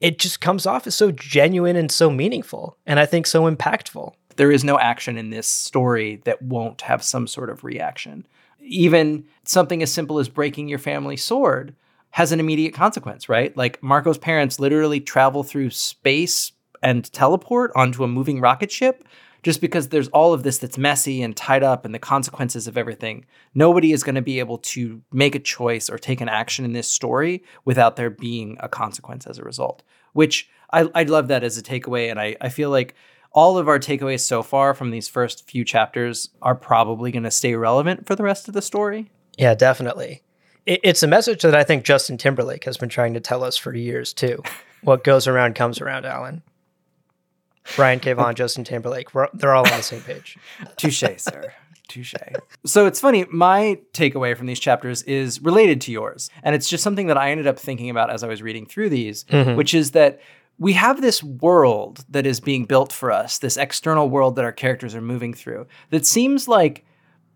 it just comes off as so genuine and so meaningful, and I think so impactful. There is no action in this story that won't have some sort of reaction. Even something as simple as breaking your family sword has an immediate consequence, right? Like Marko's parents literally travel through space and teleport onto a moving rocket ship just because there's all of this that's messy and tied up and the consequences of everything. Nobody is going to be able to make a choice or take an action in this story without there being a consequence as a result, which I, I love that as a takeaway. And I, I feel like all of our takeaways so far from these first few chapters are probably going to stay relevant for the rest of the story. Yeah, definitely. It's a message that I think Justin Timberlake has been trying to tell us for years, too. what goes around comes around, Alan. Brian K. Vaughan, Justin Timberlake. they're all on the same page. Touche, sir. Touche. So it's funny. My takeaway from these chapters is related to yours. And it's just something that I ended up thinking about as I was reading through these, mm-hmm. which is that we have this world that is being built for us, this external world that our characters are moving through, that seems like,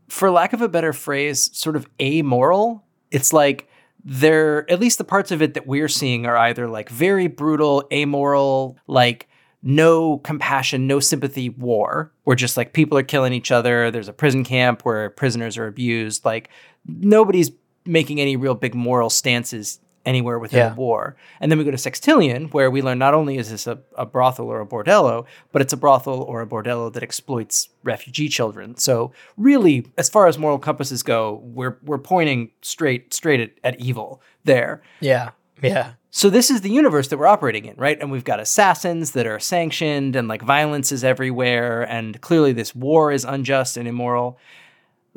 for lack of a better phrase, sort of amoral. It's like they're, at least the parts of it that we're seeing are either like very brutal, amoral, like no compassion, no sympathy war, where just like people are killing each other. There's a prison camp where prisoners are abused. Like nobody's making any real big moral stances anywhere within yeah. the war. And then we go to Sextillion, where we learn not only is this a, a, brothel or a bordello, but it's a brothel or a bordello that exploits refugee children. So really, as far as moral compasses go, we're we're pointing straight straight at, at evil there. Yeah. Yeah. So this is the universe that we're operating in, right? And we've got assassins that are sanctioned and like violence is everywhere and clearly this war is unjust and immoral.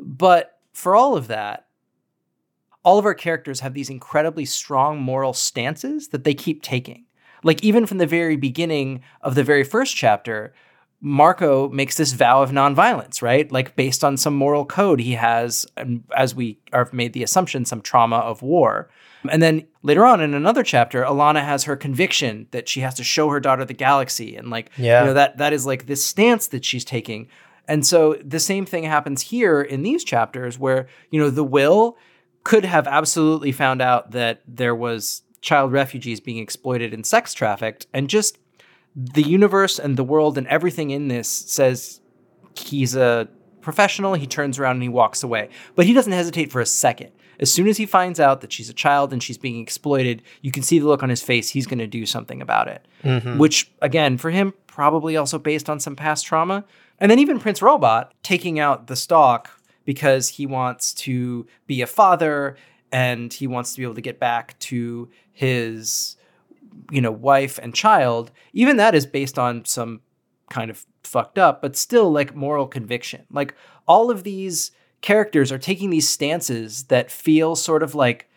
But for all of that, all of our characters have these incredibly strong moral stances that they keep taking. Like even from the very beginning of the very first chapter, Marko makes this vow of nonviolence, right? Like based on some moral code he has, as we have made the assumption, some trauma of war. And then later on in another chapter, Alana has her conviction that she has to show her daughter the galaxy. And like, yeah. you know, that that is like this stance that she's taking. And so the same thing happens here in these chapters where, you know, the will could have absolutely found out that there was child refugees being exploited and sex trafficked and just the universe and the world and everything in this says he's a professional he turns around and he walks away but he doesn't hesitate for a second as soon as he finds out that she's a child and she's being exploited, you can see the look on his face. He's going to do something about it. Mm-hmm. Which, again, for him, probably also based on some past trauma. And then even Prince Robot taking out the stalk because he wants to be a father and he wants to be able to get back to his you know wife and child even that is based on some kind of fucked up but still like moral conviction like all of these characters are taking these stances that feel sort of like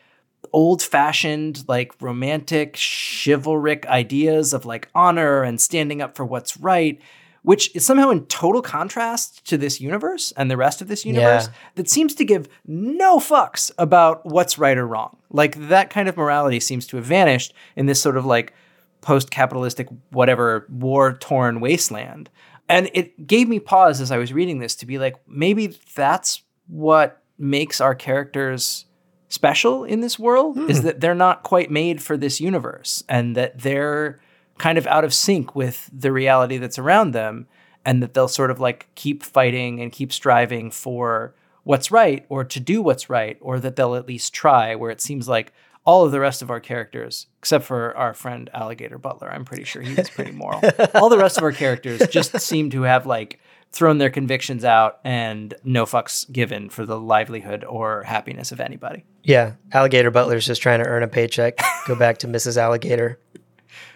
old fashioned, like romantic, chivalric ideas of like honor and standing up for what's right, which is somehow in total contrast to this universe and the rest of this universe Yeah. that seems to give no fucks about what's right or wrong. Like that kind of morality seems to have vanished in this sort of like post-capitalistic whatever war-torn wasteland. And it gave me pause as I was reading this to be like maybe that's what makes our characters special in this world is hmm. that they're not quite made for this universe and that they're kind of out of sync with the reality that's around them and that they'll sort of like keep fighting and keep striving for what's right or to do what's right or that they'll at least try where it seems like all of the rest of our characters except for our friend alligator butler i'm pretty sure he was pretty moral all the rest of our characters just seem to have like thrown their convictions out and no fucks given for the livelihood or happiness of anybody Yeah, Alligator Butler's just trying to earn a paycheck. Go back to Mrs. Alligator.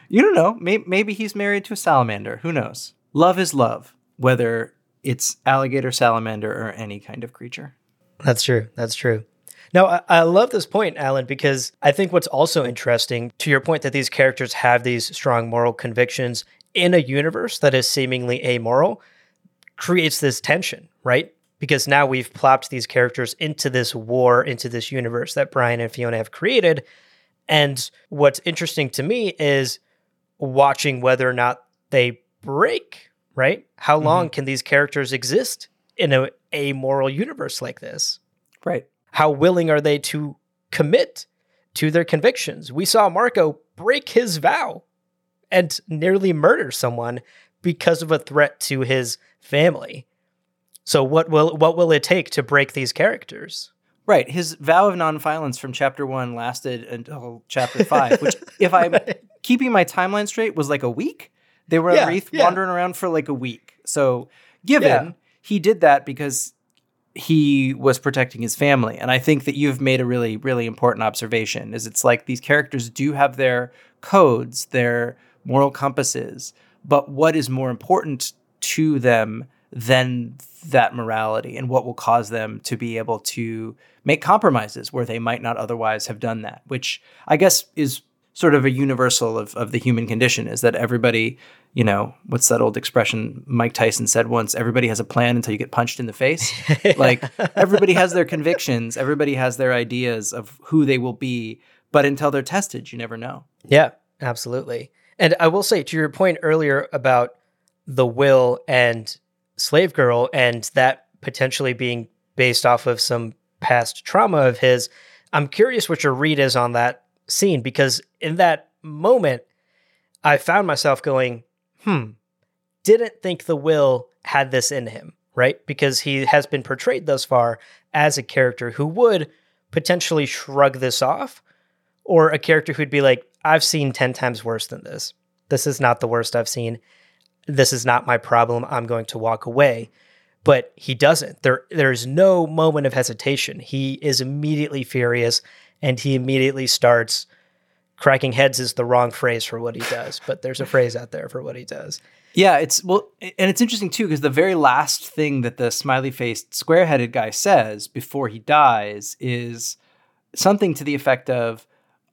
You don't know. Maybe, maybe he's married to a salamander. Who knows? Love is love, whether it's alligator, salamander, or any kind of creature. That's true. That's true. Now, I, I love this point, Alan, because I think what's also interesting to your point that these characters have these strong moral convictions in a universe that is seemingly amoral creates this tension, right? Because now we've plopped these characters into this war, into this universe that Brian and Fiona have created. And what's interesting to me is watching whether or not they break, right? How mm-hmm. long can these characters exist in a amoral universe like this? Right. how willing are they to commit to their convictions? We saw Marko break his vow and nearly murder someone because of a threat to his family. So what will what will it take to break these characters? Right. His vow of nonviolence from chapter one lasted until chapter five, which, if I'm keeping my timeline straight, was like a week. They were Yeah, at Wreath yeah. wandering around for like a week. So, given Yeah. he did that because he was protecting his family. And I think that you've made a really, really important observation is it's like these characters do have their codes, their moral compasses, but what is more important to them than that morality and what will cause them to be able to make compromises where they might not otherwise have done that, which I guess is sort of a universal of, of the human condition is that everybody, you know, what's that old expression Mike Tyson said once, everybody has a plan until you get punched in the face. like everybody has their convictions, everybody has their ideas of who they will be, but until they're tested, you never know. Yeah, absolutely. And I will say to your point earlier about the will and slave girl and that potentially being based off of some past trauma of his, I'm curious what your read is on that scene because in that moment, I found myself going, hmm, didn't think the will had this in him, right? Because he has been portrayed thus far as a character who would potentially shrug this off or a character who'd be like, I've seen 10 times worse than this. This is not the worst I've seen. This is not my problem. I'm going to walk away. But he doesn't. There there's no moment of hesitation. He is immediately furious and he immediately starts cracking heads is the wrong phrase for what he does, but there's a phrase out there for what he does. Yeah, it's well, and it's interesting too because the very last thing that the smiley faced, square headed guy says before he dies is something to the effect of,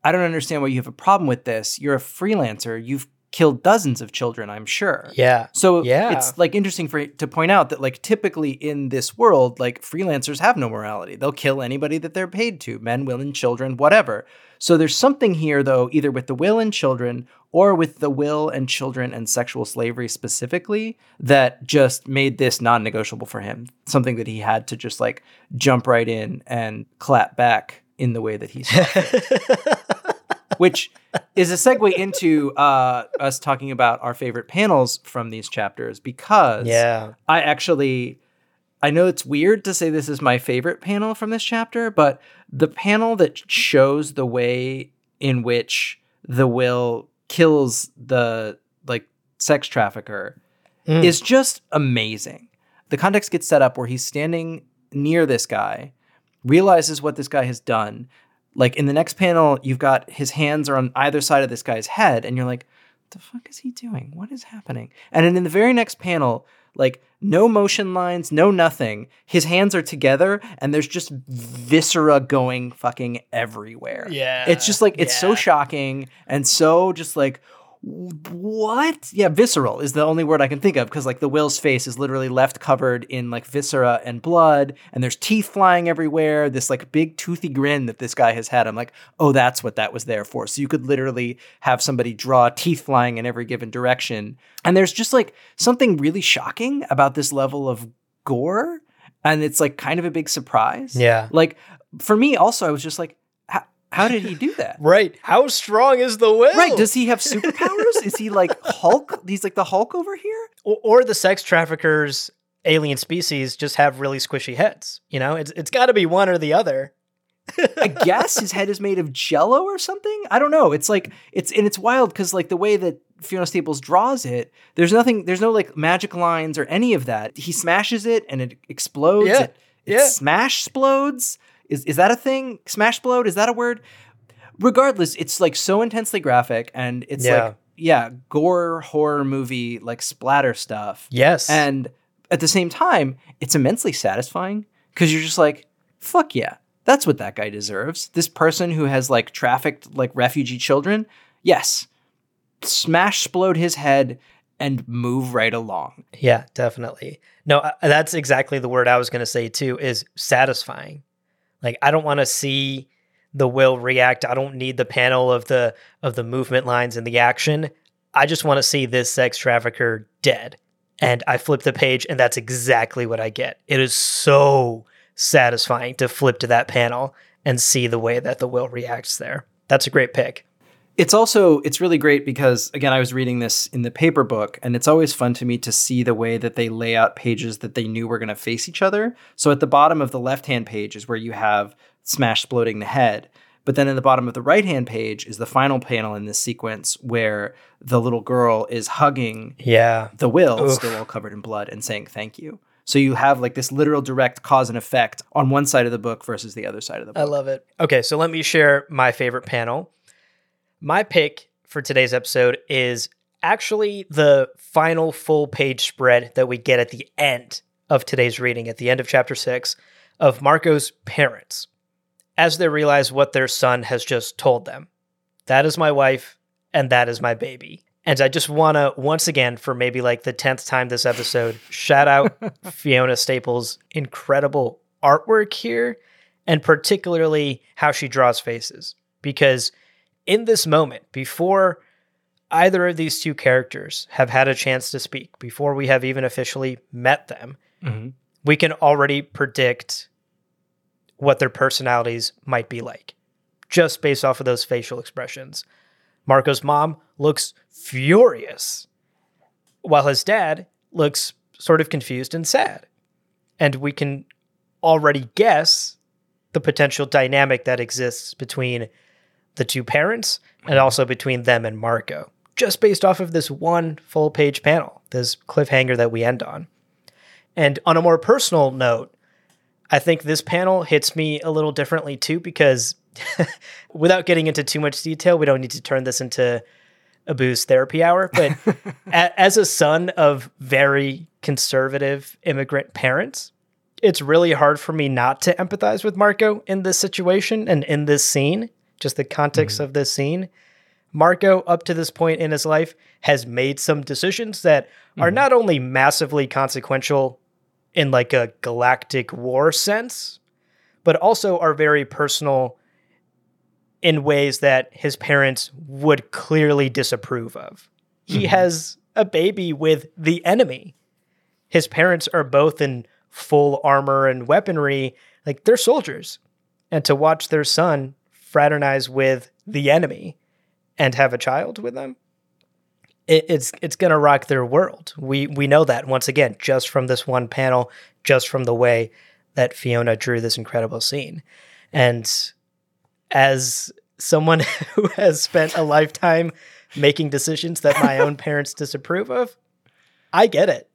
I don't understand why you have a problem with this. You're a freelancer. You've killed dozens of children, I'm sure. Yeah. So Yeah. it's like interesting for to point out that like typically in this world, like freelancers have no morality. They'll kill anybody that they're paid to, men, women, children, whatever. So there's something here though, either with the will and children or with the will and children and sexual slavery specifically, that just made this non-negotiable for him. Something that he had to just like jump right in and clap back in the way that he saw fit which is a segue into uh, us talking about our favorite panels from these chapters because Yeah. I actually I know it's weird to say this is my favorite panel from this chapter, but the panel that shows the way in which the will kills the like sex trafficker Mm. is just amazing. The context gets set up where he's standing near this guy, realizes what this guy has done. Like in the next panel, you've got his hands are on either side of this guy's head, and you're like, what the fuck is he doing? What is happening? And then in the very next panel, like no motion lines, no nothing. His hands are together and there's just viscera going fucking everywhere. Yeah, It's just like it's so shocking and so just like what? Yeah, visceral is the only word I can think of because like the Will's face is literally left covered in like viscera and blood, and there's teeth flying everywhere. This like big toothy grin that this guy has had. I'm like, oh, that's what that was there for. So you could literally have somebody draw teeth flying in every given direction, and there's just like something really shocking about this level of gore, and it's like kind of a big surprise. Yeah. Like for me, also, I was just like, how, did he do that? Right. How strong is the will? Right. Does he have superpowers? Is he like Hulk? He's like the Hulk over here? or, or the sex traffickers alien species just have really squishy heads. You know, it's it's got to be one or the other. I guess his head is made of jello or something. I don't know. It's like it's and it's wild because like the way that Fiona Staples draws it, there's nothing, there's no like magic lines or any of that. He smashes it and it explodes. Yeah, It, it yeah. smash explodes. Is is that a thing? Smash explode? Is that a word? Regardless, it's like so intensely graphic and it's Yeah. like yeah, gore horror movie like splatter stuff. Yes. And at the same time, it's immensely satisfying because you're just like, fuck yeah, that's what that guy deserves. This person who has like trafficked like refugee children, yes, smash explode his head and move right along. Yeah, definitely. No, uh, that's exactly the word I was going to say too is satisfying. Like I don't want to see the will react. I don't need the panel of the of the movement lines and the action. I just want to see this sex trafficker dead. And I flip the page and that's exactly what I get. It is so satisfying to flip to that panel and see the way that the will reacts there. That's a great pick. It's also it's really great because again I was reading this in the paper book and it's always fun to me to see the way that they lay out pages that they knew were going to face each other. So at the bottom of the left-hand page is where you have Smash exploding the head. But then in the bottom of the right-hand page is the final panel in this sequence where the little girl is hugging Yeah. the will Oof. still all covered in blood and saying thank you. So you have like this literal direct cause and effect on one side of the book versus the other side of the book. I love it. Okay, so let me share my favorite panel. My pick for today's episode is actually the final full page spread that we get at the end of today's reading, at the end of chapter six, of Marko's parents, as they realize what their son has just told them. That is my wife, and that is my baby. And I just want to, once again, for maybe like the 10th time this episode, shout out Fiona Staples' incredible artwork here, and particularly how she draws faces. Because in this moment, before either of these two characters have had a chance to speak, before we have even officially met them, Mhm. we can already predict what their personalities might be like just based off of those facial expressions. Marko's mom looks furious, while his dad looks sort of confused and sad. And we can already guess the potential dynamic that exists between the two parents and also between them and Marko, just based off of this one full page panel, this cliffhanger that we end on. And on a more personal note, I think this panel hits me a little differently too, because without getting into too much detail, we don't need to turn this into a booze therapy hour. But a- as a son of very conservative immigrant parents, it's really hard for me not to empathize with Marko in this situation and in this scene, just the context mm-hmm. of this scene. Marko, up to this point in his life, has made some decisions that are mm-hmm. not only massively consequential in like a galactic war sense, but also are very personal in ways that his parents would clearly disapprove of. He mm-hmm. has a baby with the enemy. His parents are both in full armor and weaponry, like they're soldiers. And to watch their son fraternize with the enemy and have a child with them, it, it's it's gonna rock their world. We we know that once again, just from this one panel, just from the way that Fiona drew this incredible scene. And as someone who has spent a lifetime making decisions that my own parents disapprove of, I get it.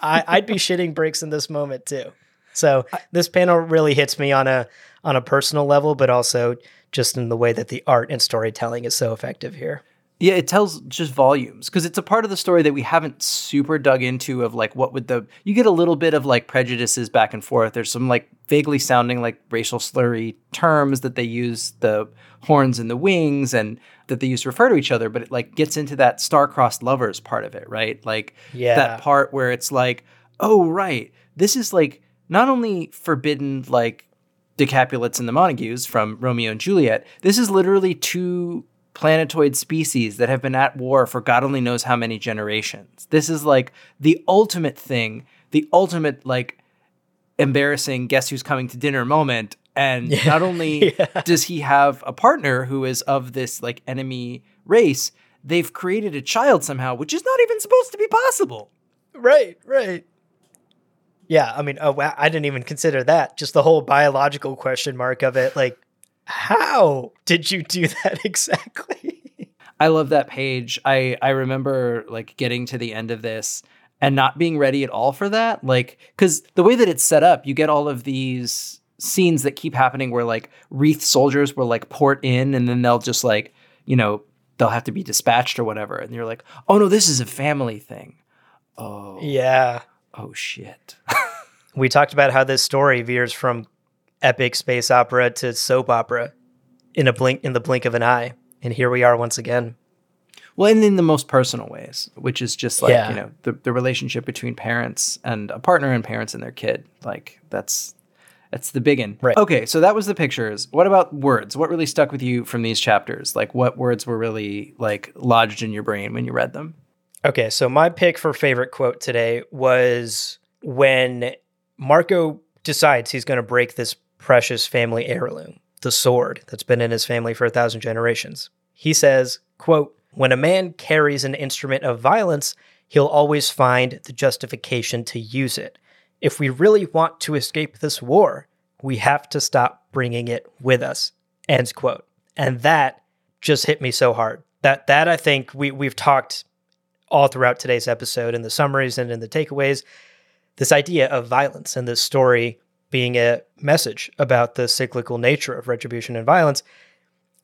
I, I'd be shitting bricks in this moment too. So this panel really hits me on a on a personal level, but also just in the way that the art and storytelling is so effective here. Yeah, it tells just volumes because it's a part of the story that we haven't super dug into of like what would the you get a little bit of like prejudices back and forth. There's some like vaguely sounding like racial slurry terms that they use the horns and the wings and that they use to refer to each other, but it like gets into that star-crossed lovers part of it, right? Like Yeah. that part where it's like, oh right, this is like not only forbidden like the Capulets and the Montagues from Romeo and Juliet. This is literally two planetoid species that have been at war for God only knows how many generations. This is like the ultimate thing, the ultimate like embarrassing guess who's coming to dinner moment. And not only does he have a partner who is of this like enemy race, they've created a child somehow, which is not even supposed to be possible. Right, right. Yeah, I mean, oh wow, I didn't even consider that. Just the whole biological question mark of it. Like, how did you do that exactly? I love that page. I I remember like getting to the end of this and not being ready at all for that. Like cuz the way that it's set up, you get all of these scenes that keep happening where like wreath soldiers will like port in and then they'll just like, you know, they'll have to be dispatched or whatever and you're like, "Oh no, this is a family thing." Oh. yeah. Oh shit. We talked about how this story veers from epic space opera to soap opera in a blink in the blink of an eye. And here we are once again. Well, and in the most personal ways, which is just like, Yeah. you know, the, the relationship between parents and a partner and parents and their kid. Like that's that's the big one. Right. Okay, so that was the pictures. What about words? What really stuck with you from these chapters? Like what words were really like lodged in your brain when you read them? Okay, so my pick for favorite quote today was when Marko decides he's going to break this precious family heirloom, the sword that's been in his family for a thousand generations. He says, quote, when a man carries an instrument of violence, he'll always find the justification to use it. If we really want to escape this war, we have to stop bringing it with us. End quote. And that just hit me so hard. That that I think we we've talked all throughout today's episode in the summaries and in the takeaways this idea of violence and this story being a message about the cyclical nature of retribution and violence.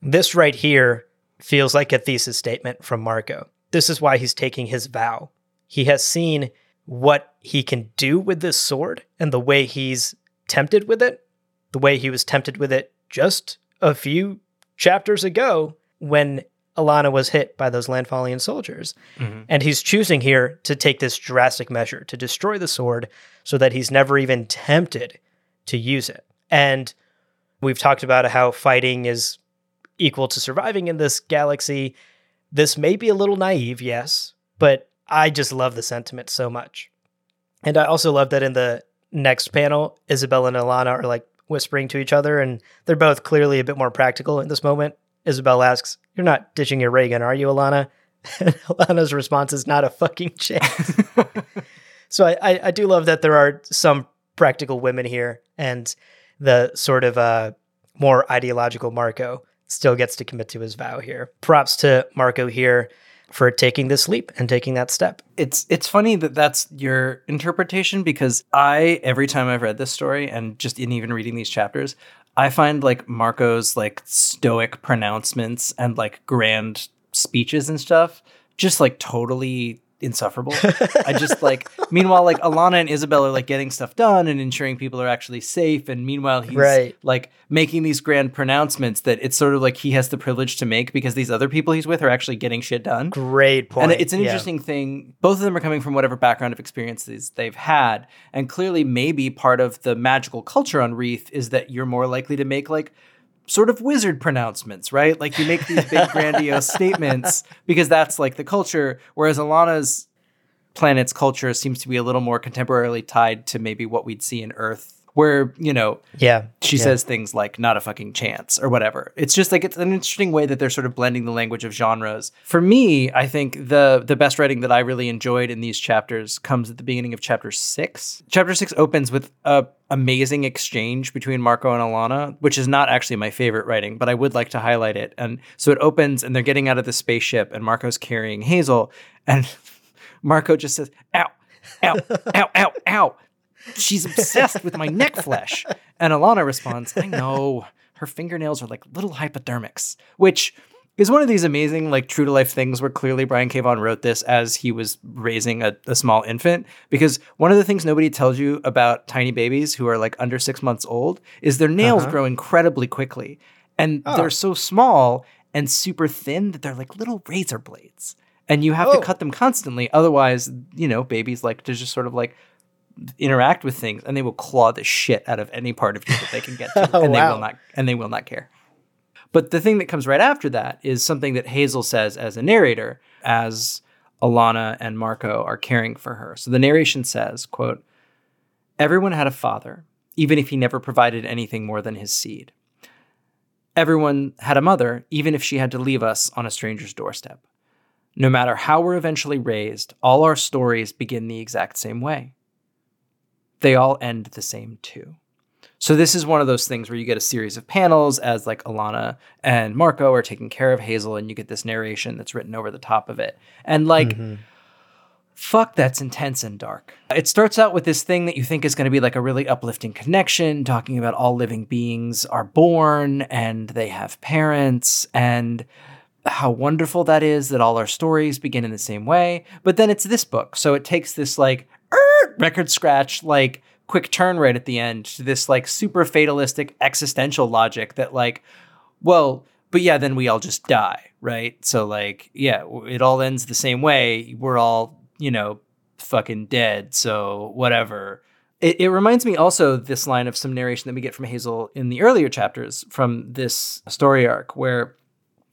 This right here feels like a thesis statement from Marko. This is why he's taking his vow. He has seen what he can do with this sword and the way he's tempted with it, the way he was tempted with it just a few chapters ago when Alana was hit by those Landfallian soldiers. Mm-hmm. And he's choosing here to take this drastic measure to destroy the sword so that he's never even tempted to use it. And we've talked about how fighting is equal to surviving in this galaxy. This may be a little naive, yes, but I just love the sentiment so much. And I also love that in the next panel, Izabel and Alana are like whispering to each other, and they're both clearly a bit more practical in this moment. Izabel asks, You're not ditching your Reagan, are you, Alana? And Alana's response is, Not a fucking chance. so I, I, do love that there are some practical women here, and the sort of uh, more ideological Marko still gets to commit to his vow here. Props to Marko here for taking this leap and taking that step. It's it's funny that that's your interpretation because I every time I've read this story and just in even reading these chapters, I find like Marko's like stoic pronouncements and like grand speeches and stuff just like totally insufferable. I just like meanwhile like Alana and Izabel are like getting stuff done and ensuring people are actually safe and meanwhile he's Right. like making these grand pronouncements that it's sort of like he has the privilege to make because these other people he's with are actually getting shit done. Great point. And it's an Yeah. interesting thing. Both of them are coming from whatever background of experiences they've had. And clearly, maybe part of the magical culture on Wreath is that you're more likely to make like sort of wizard pronouncements, right? Like you make these big grandiose statements because that's like the culture. Whereas Alana's planet's culture seems to be a little more contemporarily tied to maybe what we'd see in Earth. Where, you know, Yeah. she Yeah. says things like not a fucking chance or whatever. It's just like it's an interesting way that they're sort of blending the language of genres. For me, I think the the best writing that I really enjoyed in these chapters comes at the beginning of chapter 6. Chapter 6 opens with a amazing exchange between Marko and Alana, which is not actually my favorite writing, but I would like to highlight it. And so it opens and they're getting out of the spaceship and Marko's carrying Hazel and Marko just says, "Ow. Ow. Ow. Ow. Ow." She's obsessed with my neck flesh. And Alana responds, I know. Her fingernails are like little hypodermics, which is one of these amazing, like true to life things where clearly Brian K. Vaughan wrote this as he was raising a, a, small infant. Because one of the things nobody tells you about tiny babies who are like under six months old is their nails uh-huh. grow incredibly quickly. And oh. they're so small and super thin that they're like little razor blades. And you have oh. to cut them constantly. Otherwise, you know, babies like to just sort of like interact with things and they will claw the shit out of any part of you that they can get to. oh, and wow. they will not and they will not care. But the thing that comes right after that is something that Hazel says as a narrator, as Alana and Marko are caring for her. So the narration says, quote, Everyone had a father, even if he never provided anything more than his seed. Everyone had a mother, even if she had to leave us on a stranger's doorstep. No matter how we're eventually raised, all our stories begin the exact same way. They all end the same too. So this is one of those things where you get a series of panels as like Alana and Marko are taking care of Hazel and you get this narration that's written over the top of it. And like mm-hmm. fuck that's intense and dark. It starts out with this thing that you think is going to be like a really uplifting connection talking about all living beings are born and they have parents and how wonderful that is that all our stories begin in the same way. But then it's this book. So it takes this like record scratch like quick turn right at the end to this like super fatalistic existential logic that like well but yeah then we all just die right? So like yeah it all ends the same way. We're all you know fucking dead so whatever. It, it reminds me also this line of some narration that we get from hazel in the earlier chapters from this story arc where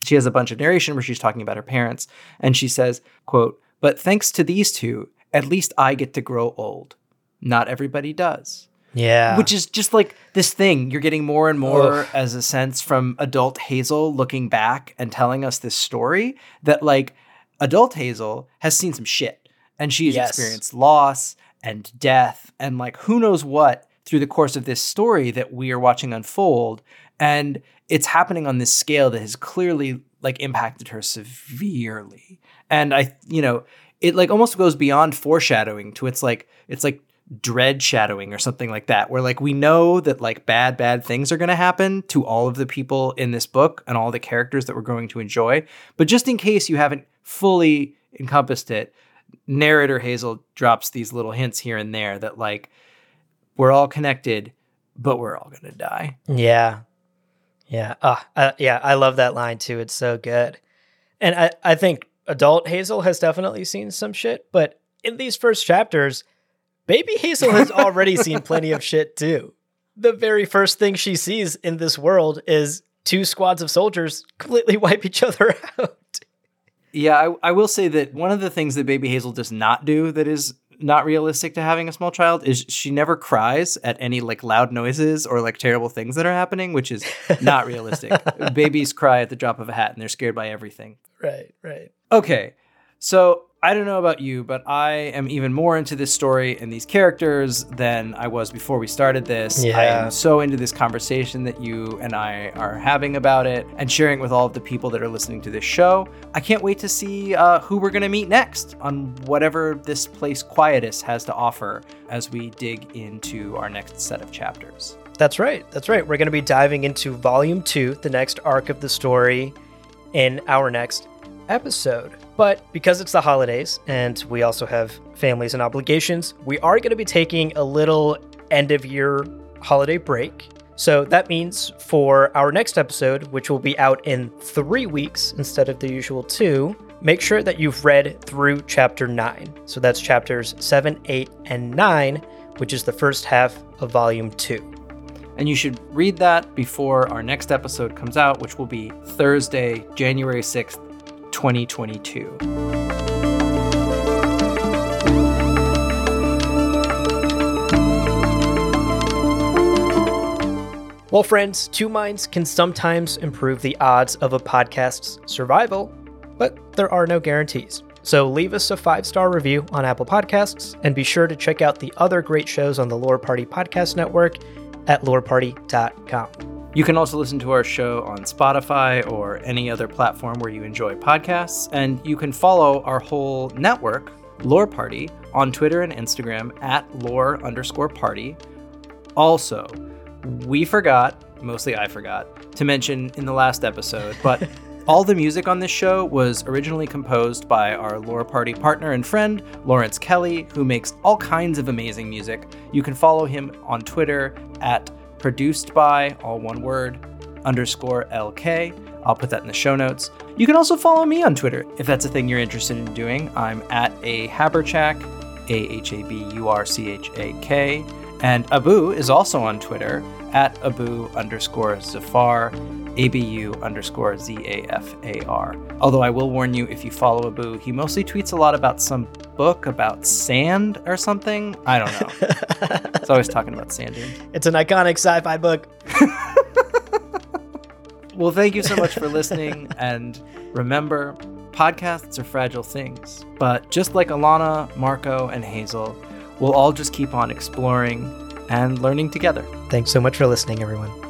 she has a bunch of narration where she's talking about her parents and she says quote but thanks to these two at least i get to grow old not everybody does. Yeah. Which is just like this thing you're getting more and more as a sense from adult Hazel looking back and telling us this story that like adult Hazel has seen some shit and she's yes. experienced loss and death and like who knows what through the course of this story that we are watching unfold and it's happening on this scale that has clearly like impacted her severely. And I you know, it like almost goes beyond foreshadowing to it's like it's like dread shadowing or something like that where like we know that like bad bad things are going to happen to all of the people in this book and all the characters that we're going to enjoy. But just in case you haven't fully encompassed it narrator hazel drops these little hints here and there that like we're all connected but we're all going to die. Yeah. Yeah. Uh, uh, yeah i love that line too. It's so good. And i i think adult hazel has definitely seen some shit but in these first chapters Baby Hazel has already seen plenty of shit too. The very first thing she sees in this world is two squads of soldiers completely wipe each other out. Yeah, I, I, will say that one of the things that Baby Hazel does not do that is not realistic to having a small child is she never cries at any like loud noises or like terrible things that are happening, which is not realistic. Babies cry at the drop of a hat and they're scared by everything. Right, right. Okay. So I don't know about you, but I am even more into this story and these characters than I was before we started this. Yeah. I am so into this conversation that you and I are having about it and sharing with all of the people that are listening to this show. I can't wait to see uh, who we're going to meet next on whatever this place Quietus has to offer as we dig into our next set of chapters. That's right. That's right. We're going to be diving into volume two, the next arc of the story, in our next episode. But because it's the holidays and we also have families and obligations, we are going to be taking a little end of year holiday break. So that means for our next episode, which will be out in three weeks instead of the usual two, make sure that you've read through chapter nine. So that's chapters seven, eight, and nine, which is the first half of volume two. And you should read that before our next episode comes out, which will be Thursday, January 6th 2022. Well, friends, two minds can sometimes improve the odds of a podcast's survival, but there are no guarantees. So leave us a five star review on Apple Podcasts and be sure to check out the other great shows on the Lore Party Podcast Network at loreparty.com. You can also listen to our show on Spotify or any other platform where you enjoy podcasts. And you can follow our whole network, Lore Party, on Twitter and Instagram at lore underscore party. Also, we forgot, mostly I forgot, to mention in the last episode, but All the music on this show was originally composed by our Lore Party partner and friend, Lawrence Kelly, who makes all kinds of amazing music. You can follow him on Twitter at produced by, all one word, underscore LK. I'll put that in the show notes. You can also follow me on Twitter if that's a thing you're interested in doing. I'm at a Haburchak, A H A B U R C H A K. And Abu is also on Twitter at Abu underscore Zafar, ABU underscore Z A F A R. Although I will warn you, if you follow Abu, he mostly tweets a lot about some book about sand or something. I don't know. He's always talking about sand dunes. It's an iconic sci-fi book. Well, thank you so much for listening. and remember, podcasts are fragile things. But just like Alana, Marko, and Hazel, we'll all just keep on exploring and learning together. Thanks so much for listening, everyone.